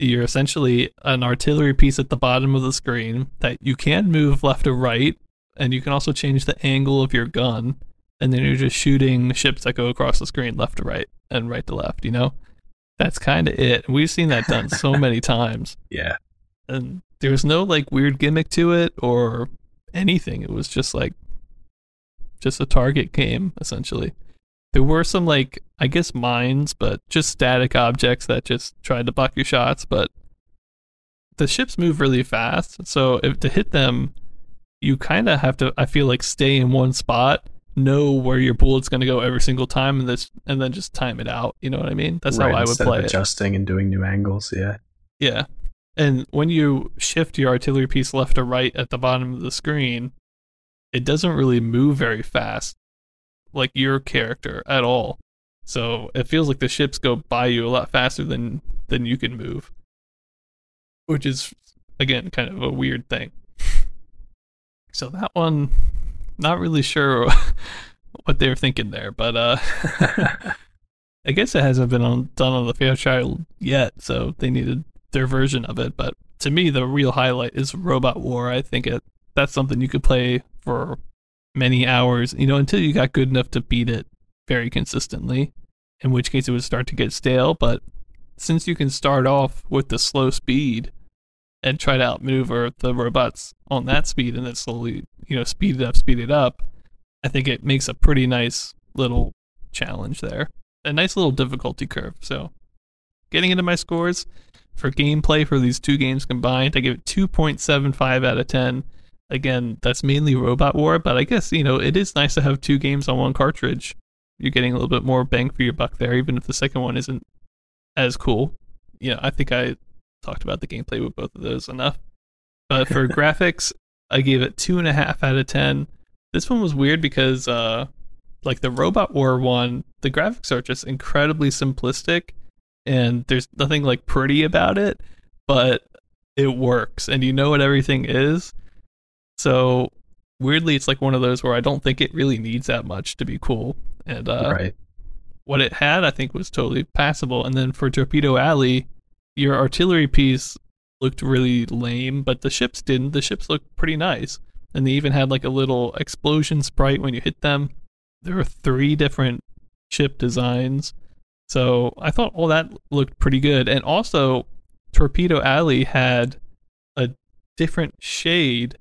You're essentially an artillery piece at the bottom of the screen that you can move left or right, and you can also change the angle of your gun. And then you're just shooting ships that go across the screen left to right and right to left, you know? That's kind of it. We've seen that done so many times. Yeah. And there was no like weird gimmick to it or anything. It was just like just a target game essentially. There were some like I guess mines, but just static objects that just tried to block your shots, but the ships move really fast. So if to hit them, you kind of have to I feel like stay in one spot, know where your bullet's going to go every single time and this and then just time it out, you know what I mean? That's right, how I would play of it. adjusting and doing new angles. Yeah. Yeah. And when you shift your artillery piece left or right at the bottom of the screen, it doesn't really move very fast, like your character at all. So it feels like the ships go by you a lot faster than than you can move, which is again kind of a weird thing. So that one, not really sure what they were thinking there, but uh, I guess it hasn't been on, done on the Fairchild yet, so they needed their version of it. But to me, the real highlight is Robot War. I think it that's something you could play for many hours, you know, until you got good enough to beat it very consistently. In which case, it would start to get stale. But since you can start off with the slow speed and try to outmaneuver the robots on that speed, and then slowly, you know, speed it up, speed it up, I think it makes a pretty nice little challenge there. A nice little difficulty curve. So, getting into my scores for gameplay for these two games combined, I give it 2.75 out of 10. Again, that's mainly Robot War, but I guess, you know, it is nice to have two games on one cartridge. You're getting a little bit more bang for your buck there, even if the second one isn't as cool. You know, I think I talked about the gameplay with both of those enough. But for graphics, I gave it two and a half out of ten. This one was weird because, uh, like the Robot War one, the graphics are just incredibly simplistic, and there's nothing like pretty about it, but it works, and you know what everything is. So weirdly, it's like one of those where I don't think it really needs that much to be cool, and uh, right. what it had, I think, was totally passable. And then for Torpedo Alley, your artillery piece looked really lame, but the ships didn't. The ships looked pretty nice. And they even had like a little explosion sprite when you hit them. There were three different ship designs. So I thought all that looked pretty good. And also, Torpedo Alley had a different shade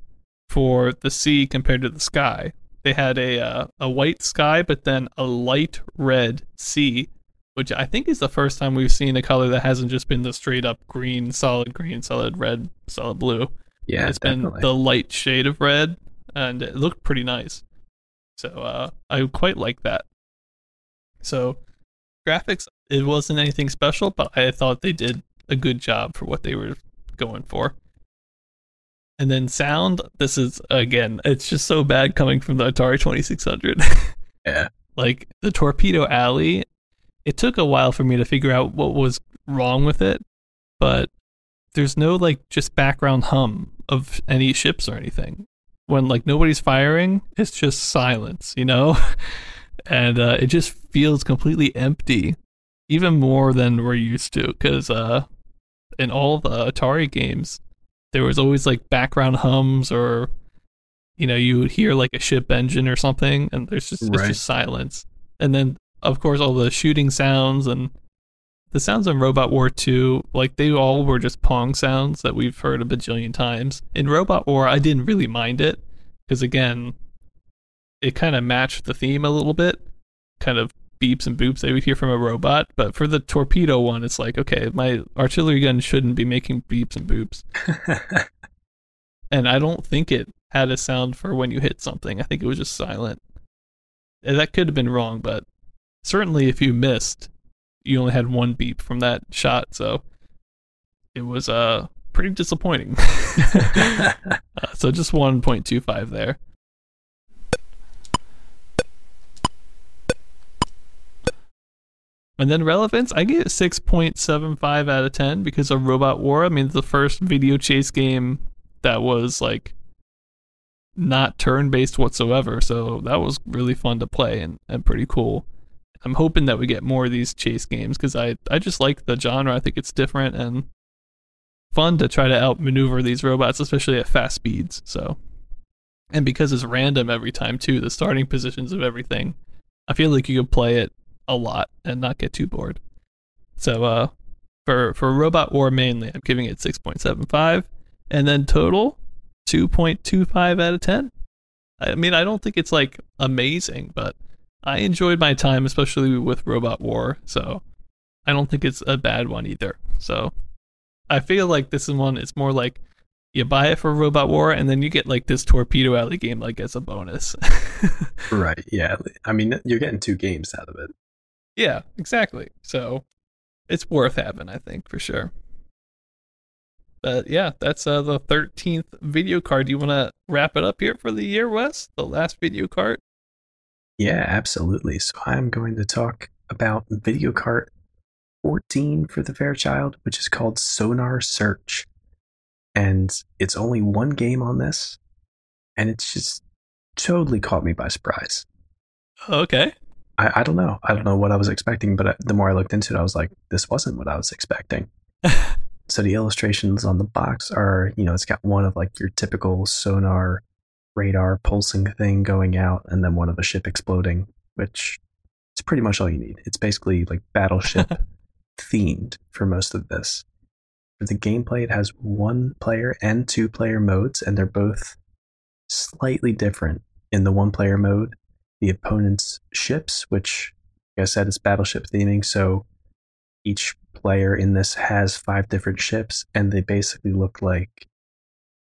for the sea compared to the sky. They had a uh, a white sky, but then a light red sea, which I think is the first time we've seen a color that hasn't just been the straight up green, solid green, solid red, solid blue. Yeah, it's definitely. been the light shade of red, and it looked pretty nice. So uh, I quite like that. So graphics, it wasn't anything special, but I thought they did a good job for what they were going for. And then sound, this is again, it's just so bad coming from the Atari 2600. yeah. like the Torpedo Alley, it took a while for me to figure out what was wrong with it, but there's no like just background hum of any ships or anything. When like nobody's firing, it's just silence, you know? and uh, it just feels completely empty, even more than we're used to. Because uh, in all the Atari games, there was always like background hums or you know you would hear like a ship engine or something and there's just it's just silence and then of course all the shooting sounds and the sounds in robot war 2 like they all were just pong sounds that we've heard a bajillion times in robot war i didn't really mind it because again it kind of matched the theme a little bit kind of beeps and boops that we hear from a robot but for the torpedo one it's like okay my artillery gun shouldn't be making beeps and boops and I don't think it had a sound for when you hit something. I think it was just silent. And that could have been wrong, but certainly if you missed, you only had one beep from that shot, so it was uh pretty disappointing. uh, so just 1.25 there. And then relevance, I get 6.75 out of 10 because of Robot War. I mean, the first video chase game that was like not turn based whatsoever. So that was really fun to play and, and pretty cool. I'm hoping that we get more of these chase games because I, I just like the genre. I think it's different and fun to try to outmaneuver these robots, especially at fast speeds. So, and because it's random every time too, the starting positions of everything, I feel like you could play it a lot and not get too bored. So, uh, for for Robot War mainly, I'm giving it 6.75, and then total 2.25 out of 10. I mean, I don't think it's like amazing, but I enjoyed my time, especially with Robot War. So I don't think it's a bad one either. So I feel like this is one. It's more like you buy it for Robot War, and then you get like this Torpedo Alley game like as a bonus. right. Yeah. I mean, you're getting two games out of it. Yeah. Exactly. So it's worth having, I think, for sure. But yeah, that's uh, the 13th video card. Do you want to wrap it up here for the year, Wes? The last video card? Yeah, absolutely. So I'm going to talk about video cart 14 for the Fairchild, which is called Sonar Search. And it's only one game on this, and it's just totally caught me by surprise. Okay. I, I don't know. I don't know what I was expecting, but I, the more I looked into it, I was like, this wasn't what I was expecting. so the illustrations on the box are, you know, it's got one of like your typical sonar radar pulsing thing going out and then one of the ship exploding, which is pretty much all you need. It's basically like battleship themed for most of this. For the gameplay, it has one player and two player modes, and they're both slightly different. In the one player mode, the opponent's ships, which, like I said, is battleship theming, so each player in this has five different ships, and they basically look like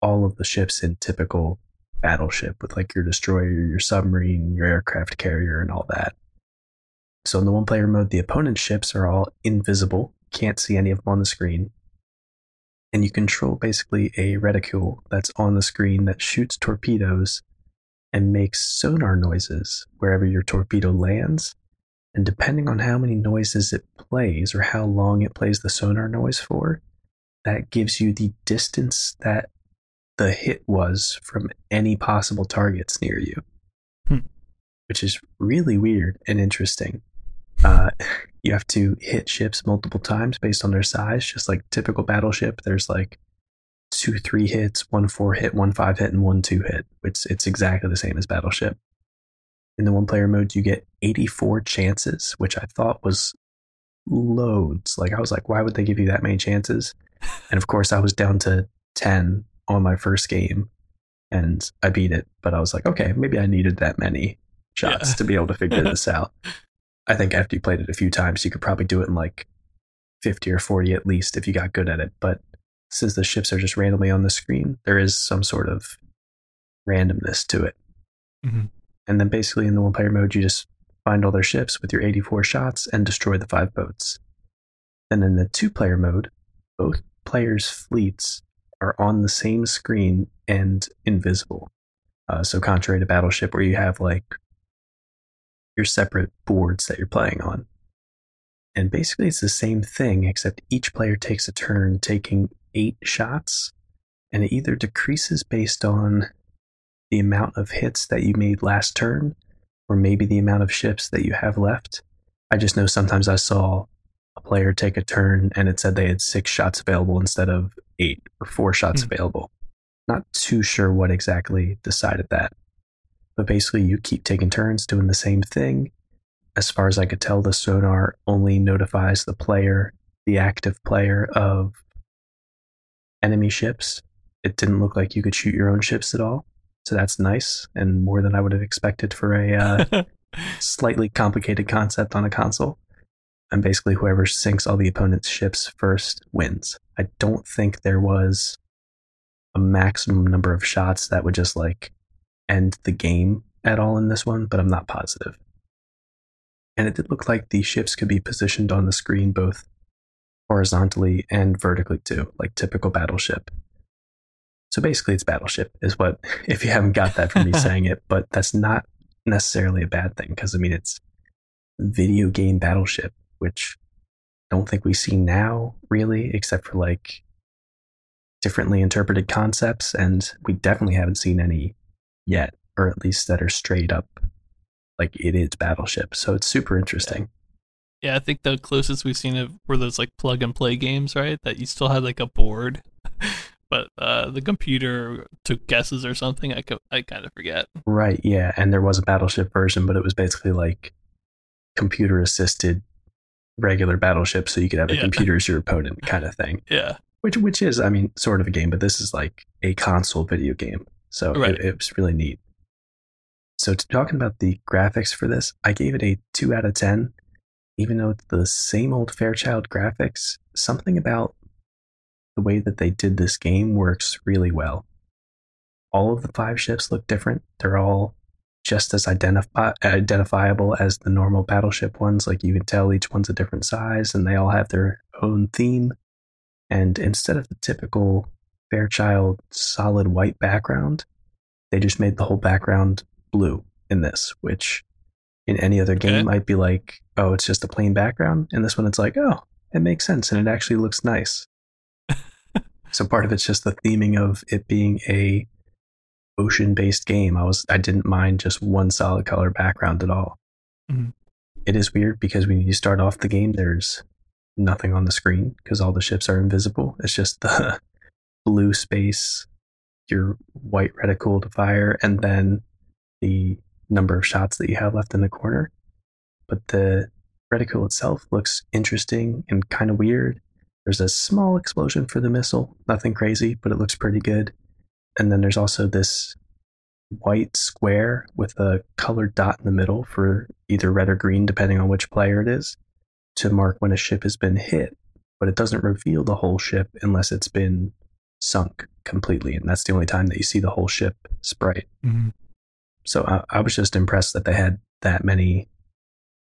all of the ships in typical battleship with like your destroyer, your submarine, your aircraft carrier, and all that. So in the one player mode, the opponent's ships are all invisible, can't see any of them on the screen. And you control basically a reticule that's on the screen that shoots torpedoes and makes sonar noises wherever your torpedo lands. And depending on how many noises it plays or how long it plays the sonar noise for, that gives you the distance that the hit was from any possible targets near you, hmm. which is really weird and interesting. Uh, you have to hit ships multiple times based on their size, just like typical battleship. There's like two three hits, one four hit, one five hit, and one two hit. It's it's exactly the same as battleship. In the one player mode, you get 84 chances, which I thought was loads. Like I was like, why would they give you that many chances? And of course, I was down to 10 on my first game and I beat it, but I was like, okay, maybe I needed that many shots yeah. to be able to figure this out. I think after you played it a few times, you could probably do it in like 50 or 40 at least if you got good at it. But since the ships are just randomly on the screen, there is some sort of randomness to it. Mm-hmm. And then basically in the one player mode, you just find all their ships with your 84 shots and destroy the five boats. Then in the two player mode, both players' fleets are on the same screen and invisible. Uh, so contrary to Battleship, where you have like your separate boards that you're playing on. And basically, it's the same thing, except each player takes a turn taking eight shots, and it either decreases based on the amount of hits that you made last turn, or maybe the amount of ships that you have left. I just know sometimes I saw a player take a turn and it said they had six shots available instead of eight or four shots mm. available. Not too sure what exactly decided that. But basically, you keep taking turns doing the same thing. As far as I could tell, the sonar only notifies the player, the active player, of enemy ships. It didn't look like you could shoot your own ships at all. So that's nice and more than I would have expected for a uh, slightly complicated concept on a console and basically whoever sinks all the opponent's ships first wins. I don't think there was a maximum number of shots that would just like end the game at all in this one, but I'm not positive. And it did look like the ships could be positioned on the screen both horizontally and vertically too, like typical battleship. So basically, it's battleship, is what, if you haven't got that from me saying it, but that's not necessarily a bad thing because I mean, it's video game battleship which I don't think we see now really, except for like differently interpreted concepts. And we definitely haven't seen any yet, or at least that are straight up like it is Battleship. So it's super interesting. Yeah, I think the closest we've seen it were those like plug and play games, right? That you still had like a board, but uh, the computer took guesses or something. I co- I kind of forget. Right. Yeah, and there was a Battleship version, but it was basically like computer assisted regular Battleship, so you could have a Yeah. computer as your opponent kind of thing. Yeah, Which which is, I mean, sort of a game, but this is like a console video game, so Right. it, it was really neat. So to talking about the graphics for this, I gave it a two out of ten, even though it's the same old Fairchild graphics. Something about the way that they did this game works really well. All of the five ships look different. They're all just as identifi- identifiable as the normal battleship ones. Like you can tell each one's a different size, and they all have their own theme. And instead of the typical Fairchild solid white background, they just made the whole background blue in this, which in any other game might be like, oh, it's just a plain background. In this one, it's like, oh, it makes sense and it actually looks nice. so part of it's just the theming of it being a ocean based game. I was I didn't mind just one solid color background at all. Mhm. It is weird because when you start off the game, there's nothing on the screen because all the ships are invisible. It's just the blue space, your white reticle to fire, and then the number of shots that you have left in the corner. But the reticle itself looks interesting and kind of weird. There's a small explosion for the missile, nothing crazy, but it looks pretty good. And then there's also this white square with a colored dot in the middle for either red or green, depending on which player it is, to mark when a ship has been hit. But it doesn't reveal the whole ship unless it's been sunk completely. And that's the only time that you see the whole ship sprite. Mhm. So I, I was just impressed that they had that many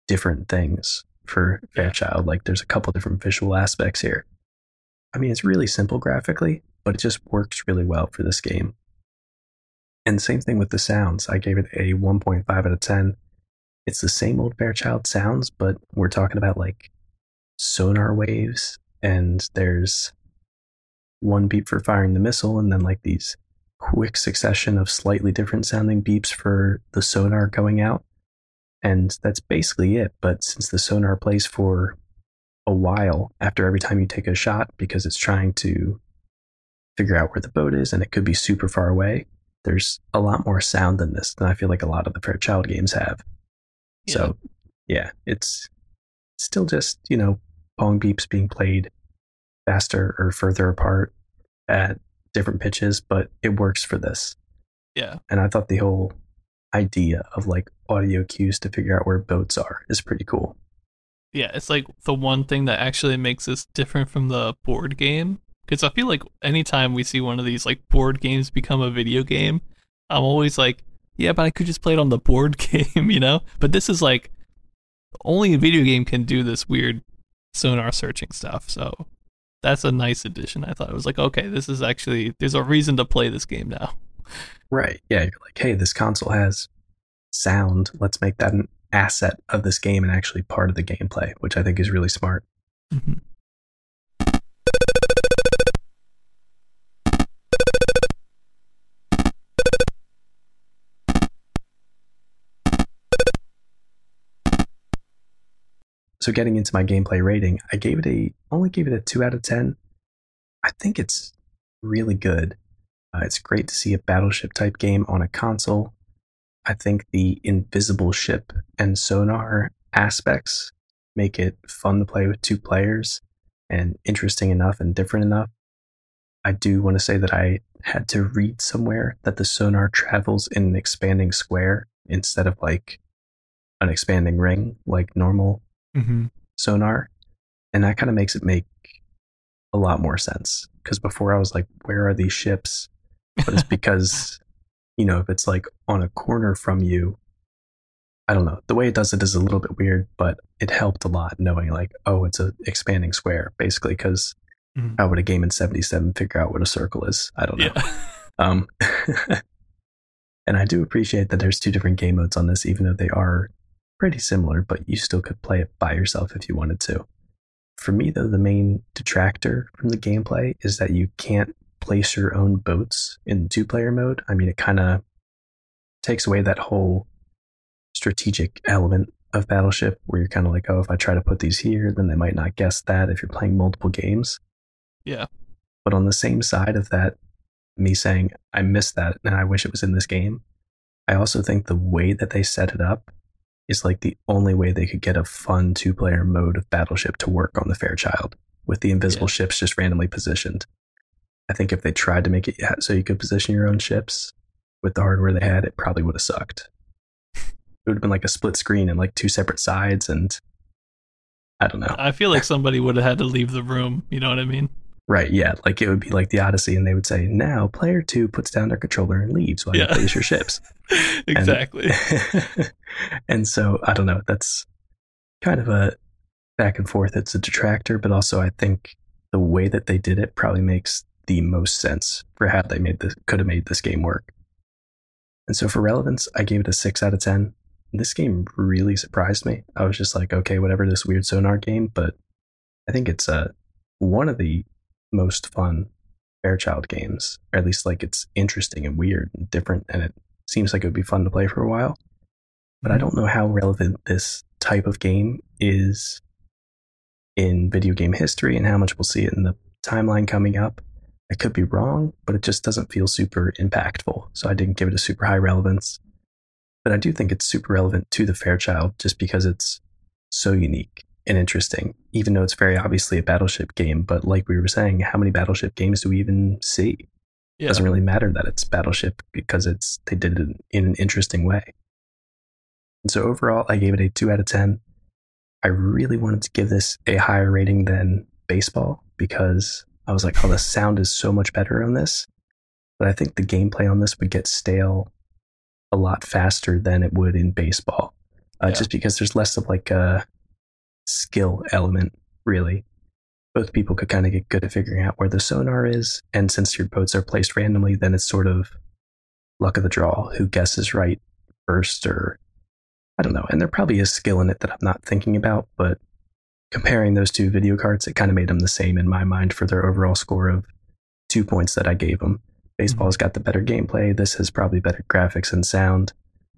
different things for Fairchild. Like there's a couple different visual aspects here. I mean, it's really simple graphically, but it just works really well for this game. And same thing with the sounds. I gave it a 1.5 out of 10. It's the same old Fairchild sounds, but we're talking about like sonar waves, and there's one beep for firing the missile, and then like these quick succession of slightly different sounding beeps for the sonar going out. And that's basically it. But since the sonar plays for a while after every time you take a shot, because it's trying to figure out where the boat is and it could be super far away, there's a lot more sound than this than I feel like a lot of the Fairchild games have. Yeah. So, yeah, it's still just, you know, pong beeps being played faster or further apart at different pitches, but it works for this. yeah, And I thought the whole idea of like audio cues to figure out where boats are is pretty cool. yeah. It's like the one thing that actually makes this different from the board game. Because I feel like anytime we see one of these like board games become a video game, I'm always like, yeah, but I could just play it on the board game, you know. But this is like only a video game can do this weird sonar searching stuff. So that's a nice addition. I thought it was like, okay, this is actually there's a reason to play this game now. Right. Yeah. You're like, hey, this console has sound. Let's make that an asset of this game and actually part of the gameplay, which I think is really smart. Mhm. So getting into my gameplay rating, I gave it a only gave it a two out of ten. I think it's really good. Uh, it's great to see a battleship type game on a console. I think the invisible ship and sonar aspects make it fun to play with two players and interesting enough and different enough. I do want to say that I had to read somewhere that the sonar travels in an expanding square instead of like an expanding ring like normal Mm-hmm. sonar. And that kind of makes it make a lot more sense. Because before I was like, where are these ships? But it's because, you know, if it's like on a corner from you, I don't know. The way it does it is a little bit weird, but it helped a lot knowing like, oh, it's a expanding square, basically, because Mhm. how would a game in 77 figure out what a circle is? I don't know. Yeah. Um, and I do appreciate that there's two different game modes on this, even though they are pretty similar, but you still could play it by yourself if you wanted to. For me, though, the main detractor from the gameplay is that you can't place your own boats in two player mode. I mean, it kind of takes away that whole strategic element of Battleship where you're kind of like, oh, if I try to put these here, then they might not guess that if you're playing multiple games. Yeah. But on the same side of that, me saying, I miss that and I wish it was in this game, I also think the way that they set it up is like the only way they could get a fun two player mode of Battleship to work on the Fairchild with the invisible Yeah. ships just randomly positioned. I think if they tried to make it so you could position your own ships with the hardware they had, it probably would have sucked. It would have been like a split screen and like two separate sides, and I don't know. I feel like somebody would have had to leave the room. You know what I mean? Right, yeah. Like it would be like the Odyssey, and they would say, now player two puts down their controller and leaves while Yeah. you place your ships. exactly. and so I don't know. That's kind of a back and forth. It's a detractor, but also I think the way that they did it probably makes the most sense for how they made this could have made this game work. And so for relevance, I gave it a six out of ten. This game really surprised me. I was just like, okay, whatever this weird sonar game, but I think it's uh, one of the most fun Fairchild games, or at least like it's interesting and weird and different, and it seems like it would be fun to play for a while. But I mm-hmm. don't know how relevant this type of game is in video game history and how much we'll see it in the timeline coming up. I could be wrong, but it just doesn't feel super impactful. So I didn't give it a super high relevance. But I do think it's super relevant to the Fairchild just because it's so unique and interesting, even though it's very obviously a battleship game. But like we were saying, how many battleship games do we even see? It Yeah. doesn't really matter that it's battleship because it's they did it in an interesting way. And so overall, I gave it a two out of ten. I really wanted to give this a higher rating than baseball because I was like, oh, the sound is so much better on this. But I think the gameplay on this would get stale a lot faster than it would in baseball, uh, Yeah. just because there's less of like a skill element, really. Both people could kind of get good at figuring out where the sonar is, and since your boats are placed randomly, then it's sort of luck of the draw who guesses right first, or I don't know. And there probably is skill in it that I'm not thinking about, but comparing those two video cards, it kind of made them the same in my mind for their overall score of two points that I gave them. Mm-hmm. Baseball's got the better gameplay. This has probably better graphics and sound.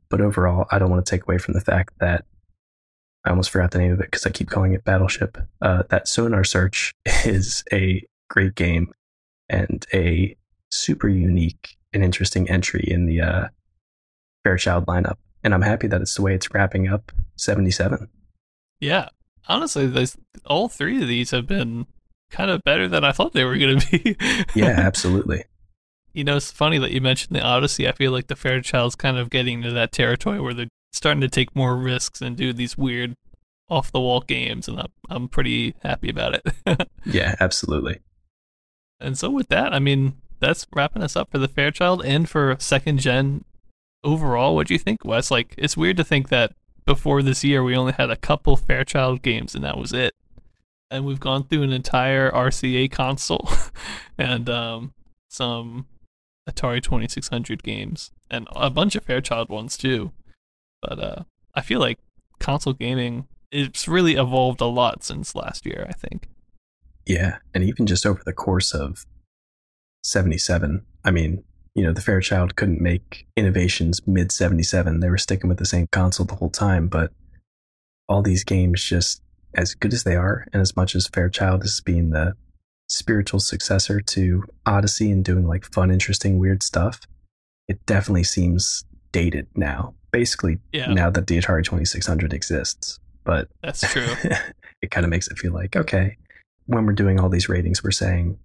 But overall, I don't want to take away from the fact that I almost forgot the name of it because I keep calling it Battleship. Uh, that Sonar Search is a great game and a super unique and interesting entry in the uh, Fairchild lineup. And I'm happy that it's the way it's wrapping up 77. Yeah. Honestly, those all three of these have been kind of better than I thought they were going to be. Yeah, absolutely. you know, it's funny that you mentioned the Odyssey. I feel like the Fairchild's kind of getting into that territory where they're starting to take more risks and do these weird off the wall games, and I'm, I'm pretty happy about it. Yeah, absolutely. and so, with that, I mean, that's wrapping us up for the Fairchild and for second gen overall. What do you think, Wes? Like, it's weird to think that before this year we only had a couple Fairchild games and that was it. And we've gone through an entire RCA console and um, some Atari 2600 games and a bunch of Fairchild ones too. But uh, I feel like console gaming it's really evolved a lot since last year. I think. Yeah, and even just over the course of 77, I mean, you know, the Fairchild couldn't make innovations mid 77. They were sticking with the same console the whole time, but all these games just as good as they are and as much as Fairchild is being the spiritual successor to Odyssey and doing like fun, interesting, weird stuff, it definitely seems dated now. Basically, Yeah, now that the Atari 2600 exists. But that's true. it kind of makes it feel like, okay, when we're doing all these ratings, we're saying,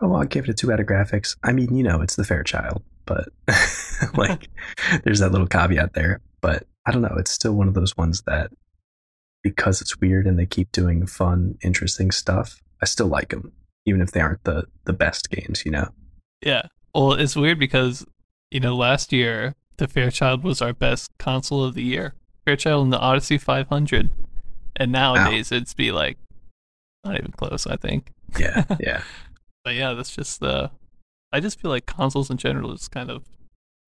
oh, I'll give it a two out of graphics. I mean, you know, it's the Fairchild, but like, there's that little caveat there. But I don't know. It's still one of those ones that, because it's weird and they keep doing fun, interesting stuff, I still like them, even if they aren't the the best games. You know? Yeah. Well, it's weird because, you know, last year the Fairchild was our best console of the year. Fairchild and the Odyssey 500. And nowadays it'd be like not even close, I think. Yeah, yeah, But yeah, that's just the I just feel like consoles in general is kind of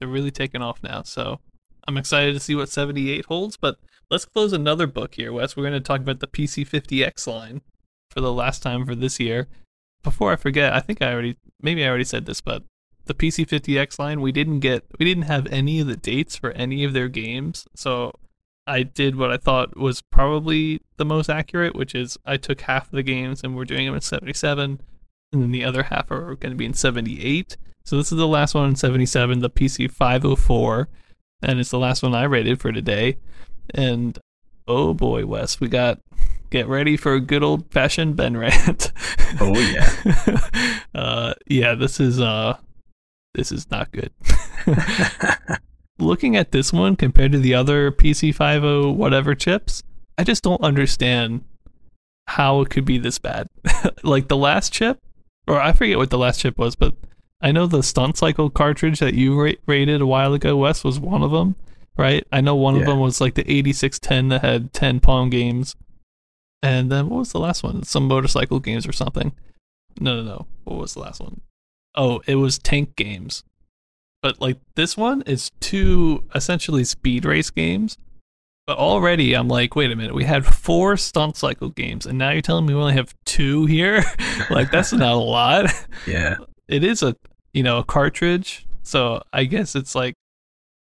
they're really taking off now. So I'm excited to see what 78 holds, but let's close another book here, Wes. We're going to talk about the PC50X line for the last time for this year. Before I forget, I think I already, maybe I already said this, but the PC50X line, we didn't get, we didn't have any of the dates for any of their games. So I did what I thought was probably the most accurate, which is I took half of the games and we're doing them in 77, and then the other half are going to be in 78. So this is the last one in 77, the PC 504, and it's the last one I rated for today. And oh boy, Wes, we got get ready for a good old fashioned Ben rant. Oh yeah. uh yeah, this is uh this is not good. Looking at this one compared to the other PC50 whatever chips, I just don't understand how it could be this bad. like the last chip, or I forget what the last chip was, but I know the stunt cycle cartridge that you ra- rated a while ago, Wes, was one of them, right? I know one Yeah. of them was like the 8610 that had 10 Pong games. And then what was the last one? Some motorcycle games or something. No, no, no. What was the last one? Oh, it was tank games. But like this one is two essentially speed race games. But already I'm like, wait a minute, we had four stunt cycle games, and now you're telling me we only have two here? like that's not a lot. yeah. It is a you know, a cartridge. So I guess it's like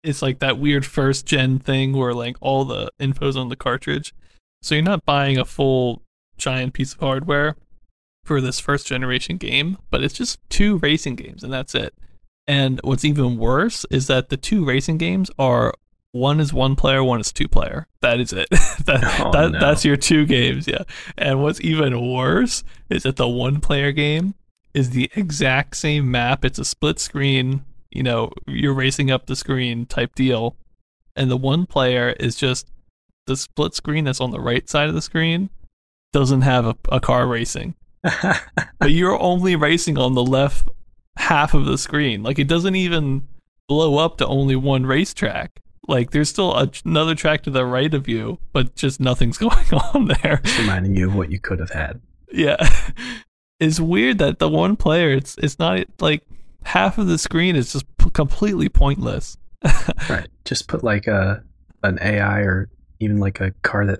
it's like that weird first gen thing where like all the info's on the cartridge. So you're not buying a full giant piece of hardware for this first generation game, but it's just two racing games and that's it. And what's even worse is that the two racing games are one is one player, one is two player. That is it. that, Oh, that no. that's your two games, yeah. And what's even worse is that the one player game is the exact same map. It's a split screen, you know, you're racing up the screen type deal. And the one player is just the split screen that's on the right side of the screen doesn't have a, a car racing. But you're only racing on the left half of the screen. Like it doesn't even blow up to only one racetrack. Like there's still a, another track to the right of you, but just nothing's going on there. Just reminding you of what you could have had. Yeah. It's weird that the one player it's it's not like half of the screen is just p- completely pointless. Right. Just put like a an AI or even like a car that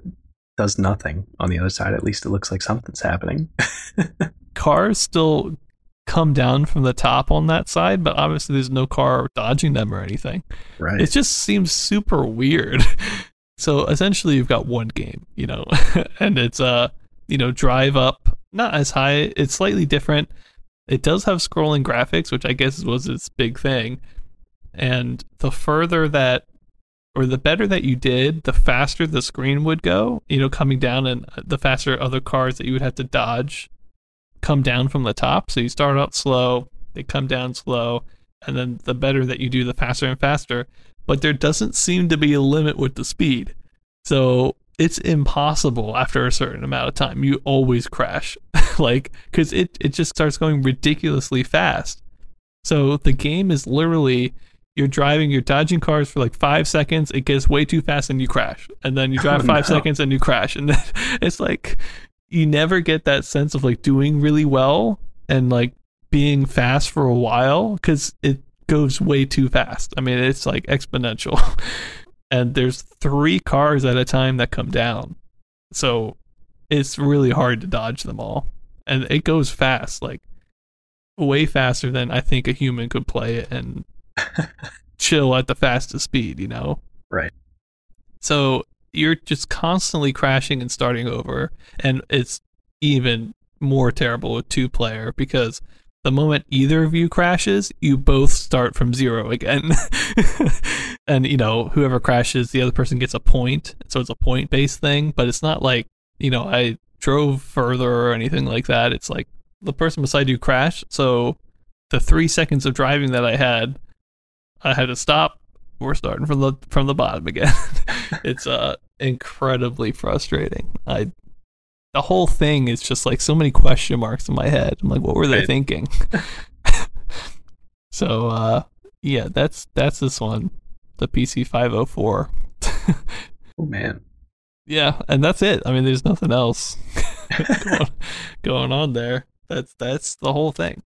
does nothing on the other side. At least it looks like something's happening. Cars still come down from the top on that side, but obviously there's no car dodging them or anything. Right. It just seems super weird. So essentially you've got one game, you know, and it's uh, you know, drive up, not as high, it's slightly different. It does have scrolling graphics, which I guess was its big thing. And the further that or the better that you did, the faster the screen would go, you know, coming down and uh, the faster other cars that you would have to dodge come down from the top. So you start out slow, they come down slow, and then the better that you do, the faster and faster. But there doesn't seem to be a limit with the speed. So it's impossible after a certain amount of time. You always crash. like, because it, it just starts going ridiculously fast. So the game is literally you're driving, you're dodging cars for like five seconds, it gets way too fast and you crash. And then you drive Oh, five no. seconds and you crash. And then it's like you never get that sense of like doing really well and like being fast for a while because it goes way too fast. I mean, it's like exponential. and there's three cars at a time that come down. So it's really hard to dodge them all. And it goes fast, like way faster than I think a human could play it and chill at the fastest speed, you know? Right. So you're just constantly crashing and starting over. And it's even more terrible with two player because the moment either of you crashes, you both start from zero again. and, you know, whoever crashes, the other person gets a point. So it's a point based thing, but it's not like, you know, I drove further or anything like that. It's like the person beside you crashed. So the three seconds of driving that I had, I had to stop. We're starting from the from the bottom again. it's uh incredibly frustrating. I the whole thing is just like so many question marks in my head. I'm like, what were they Right. thinking? so uh yeah, that's that's this one, the PC 504. Oh man. Yeah, and that's it. I mean, there's nothing else going, going on there. That's that's the whole thing.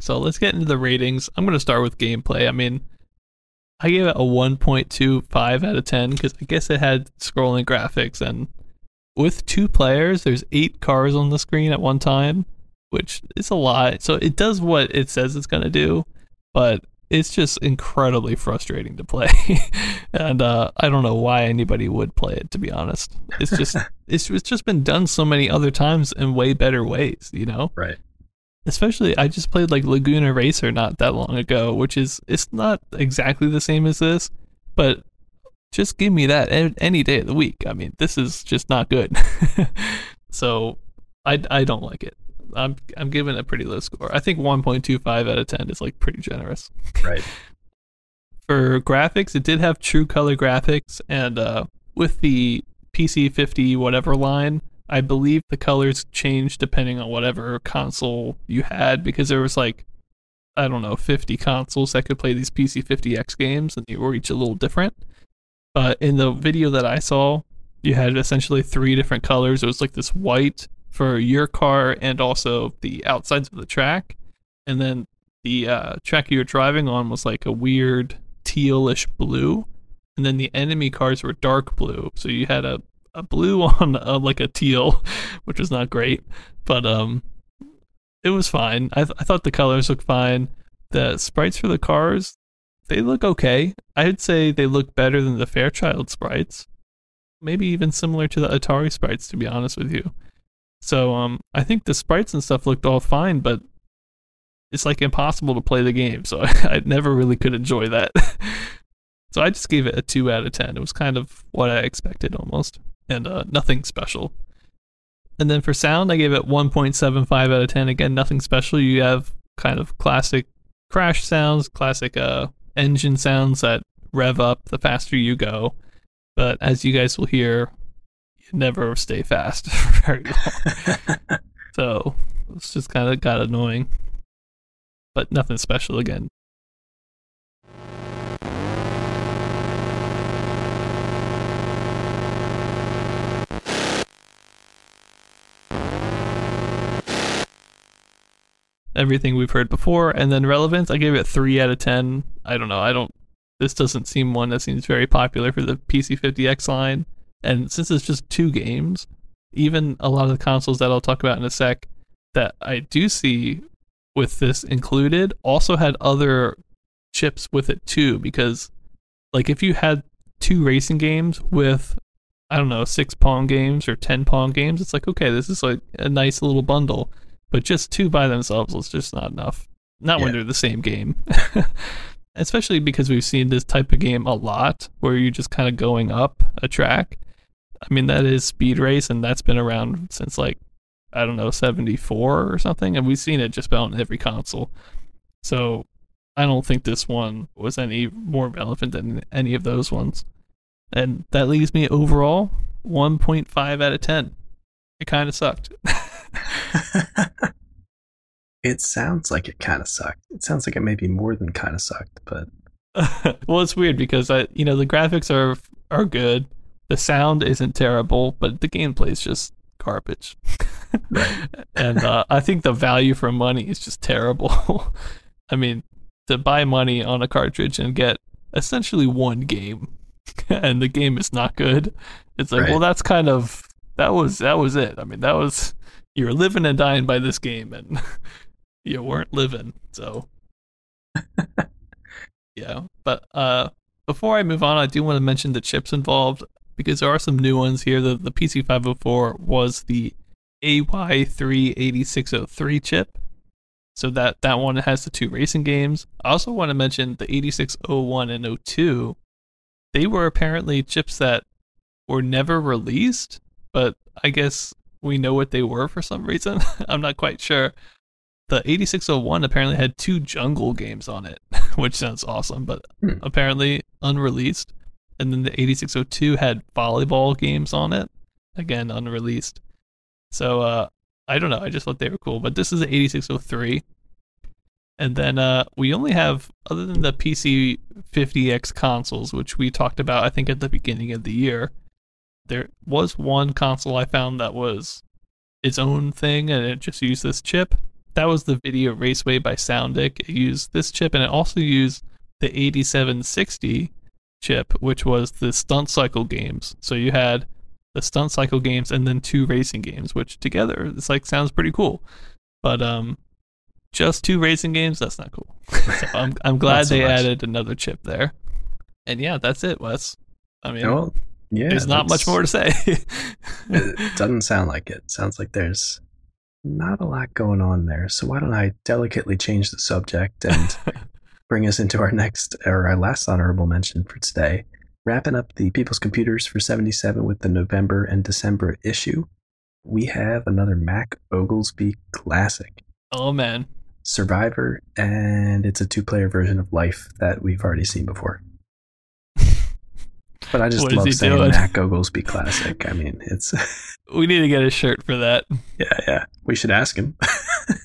So let's get into the ratings. I'm going to start with gameplay. I mean, I gave it a 1.25 out of 10 because I guess it had scrolling graphics and with two players, there's eight cars on the screen at one time, which is a lot. So it does what it says it's going to do, but it's just incredibly frustrating to play. and uh, I don't know why anybody would play it, to be honest. It's just it's, it's just been done so many other times in way better ways, you know? Right. Especially, I just played like Laguna Racer not that long ago, which is it's not exactly the same as this, but just give me that any day of the week. I mean, this is just not good. so I, I don't like it. I'm I'm giving a pretty low score. I think 1.25 out of 10 is like pretty generous. Right. For graphics, it did have true color graphics, and uh, with the PC 50 whatever line, I believe the colors changed depending on whatever console you had because there was like I don't know 50 consoles that could play these PC 50X games, and they were each a little different. But in the video that I saw, you had essentially three different colors. It was like this white for your car and also the outsides of the track. And then the uh, track you were driving on was like a weird tealish blue. And then the enemy cars were dark blue. So you had a, a blue on a, like a teal, which was not great. But um, it was fine. I, th- I thought the colors looked fine. The sprites for the cars, they look okay. I'd say they look better than the Fairchild sprites. Maybe even similar to the Atari sprites, to be honest with you. So um, I think the sprites and stuff looked all fine, but it's like impossible to play the game. So I, I never really could enjoy that. so I just gave it a two out of ten. It was kind of what I expected almost, and uh, nothing special. And then for sound, I gave it 1.75 out of 10. Again, nothing special. You have kind of classic crash sounds, classic uh, engine sounds that rev up the faster you go. But as you guys will hear, you never stay fast very long. so it's just kind of got annoying. But nothing special again. Everything we've heard before. And then relevance, I gave it three out of ten. I don't know. I don't. This doesn't seem one that seems very popular for the PC50X line. And since it's just two games, even a lot of the consoles that I'll talk about in a sec that I do see with this included also had other chips with it too. Because, like, if you had two racing games with I don't know, six Pong games or 10 Pong games, it's like, okay, this is like a nice little bundle but just two by themselves was just not enough. Not yeah. when they're the same game. Especially because we've seen this type of game a lot where you're just kind of going up a track. I mean, that is Speed Race, and that's been around since like, I don't know, 74 or something. And we've seen it just about on every console. So I don't think this one was any more relevant than any of those ones. And that leaves me overall 1.5 out of 10. It kind of sucked. it sounds like it kind of sucked. It sounds like it maybe more than kind of sucked, but well, it's weird because I, you know, the graphics are are good, the sound isn't terrible, but the gameplay is just garbage. and uh, I think the value for money is just terrible. I mean, to buy money on a cartridge and get essentially one game, and the game is not good. It's like, right. well, that's kind of that was that was it. I mean, that was you were living and dying by this game, and you weren't living. So, yeah. But uh, before I move on, I do want to mention the chips involved because there are some new ones here. The the PC 504 was the AY38603 chip. So that that one has the two racing games. I also want to mention the 8601 and 02. They were apparently chips that were never released, but I guess we know what they were for some reason. I'm not quite sure. The 8601 apparently had two jungle games on it, which sounds awesome, but hmm. apparently unreleased. And then the 8602 had volleyball games on it, again unreleased. So uh, I don't know. I just thought they were cool. But this is the 8603. And then uh, we only have, other than the PC 50X consoles, which we talked about, I think, at the beginning of the year, there was one console I found that was its own thing and it just used this chip. That was the Video Raceway by Soundic. It used this chip and it also used the 8760 chip, which was the stunt cycle games. So you had the stunt cycle games and then two racing games, which together it's like sounds pretty cool. But um, just two racing games, that's not cool. so I'm I'm glad so they much. added another chip there. And yeah, that's it, Wes. I mean, well, yeah, there's not much more to say. it doesn't sound like it. Sounds like there's not a lot going on there. So why don't I delicately change the subject and bring us into our next or our last honorable mention for today, wrapping up the People's Computers for 77 with the November and December issue. We have another Mac Oglesby classic, oh man, Survivor, and it's a two-player version of Life that we've already seen before. But I just What love saying doing? Mac Oglesby classic. I mean, it's we need to get a shirt for that. yeah, yeah. We should ask him.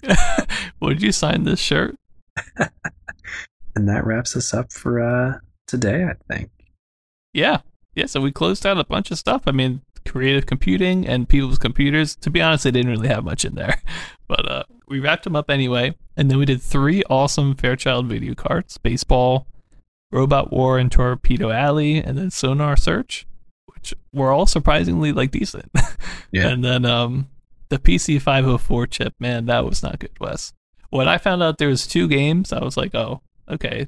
Would you sign this shirt? And that wraps us up for uh, today, I think. Yeah. Yeah, so we closed out a bunch of stuff. I mean, creative computing and people's computers. To be honest, they didn't really have much in there. But uh, we wrapped them up anyway. And then we did three awesome Fairchild video cards Baseball, Robot War, and Torpedo Alley, and then Sonar Search, which were all surprisingly like decent. Yeah. And then um, the PC 504 chip, man, that was not good, Wes. When I found out there was two games, I was like, oh, okay.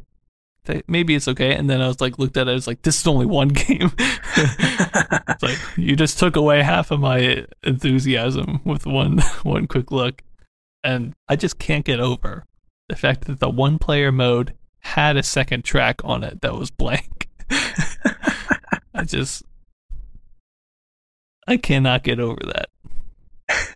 Maybe it's okay. And then I was like, looked at it, I was like, this is only one game. it's like you just took away half of my enthusiasm with one one quick look. And I just can't get over the fact that the one player mode had a second track on it that was blank. I just I cannot get over that.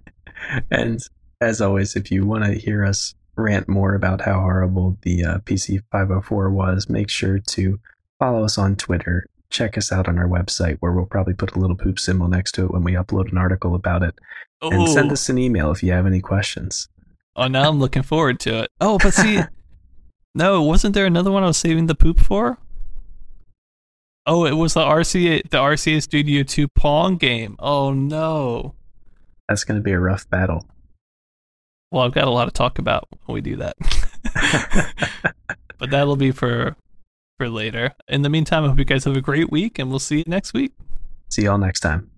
and as always, if you want to hear us rant more about how horrible the uh, PC 504 was, make sure to follow us on Twitter. Check us out on our website where we'll probably put a little poop symbol next to it when we upload an article about it. And send us an email if you have any questions. Oh, now I'm looking forward to it. Oh, but see, no, wasn't there another one I was saving the poop for? Oh, it was the RCA, the RCA Studio 2 Pong game. Oh no. That's going to be a rough battle. Well, I've got a lot to talk about when we do that. but that'll be for for later. In the meantime, I hope you guys have a great week, and we'll see you next week. See y'all next time.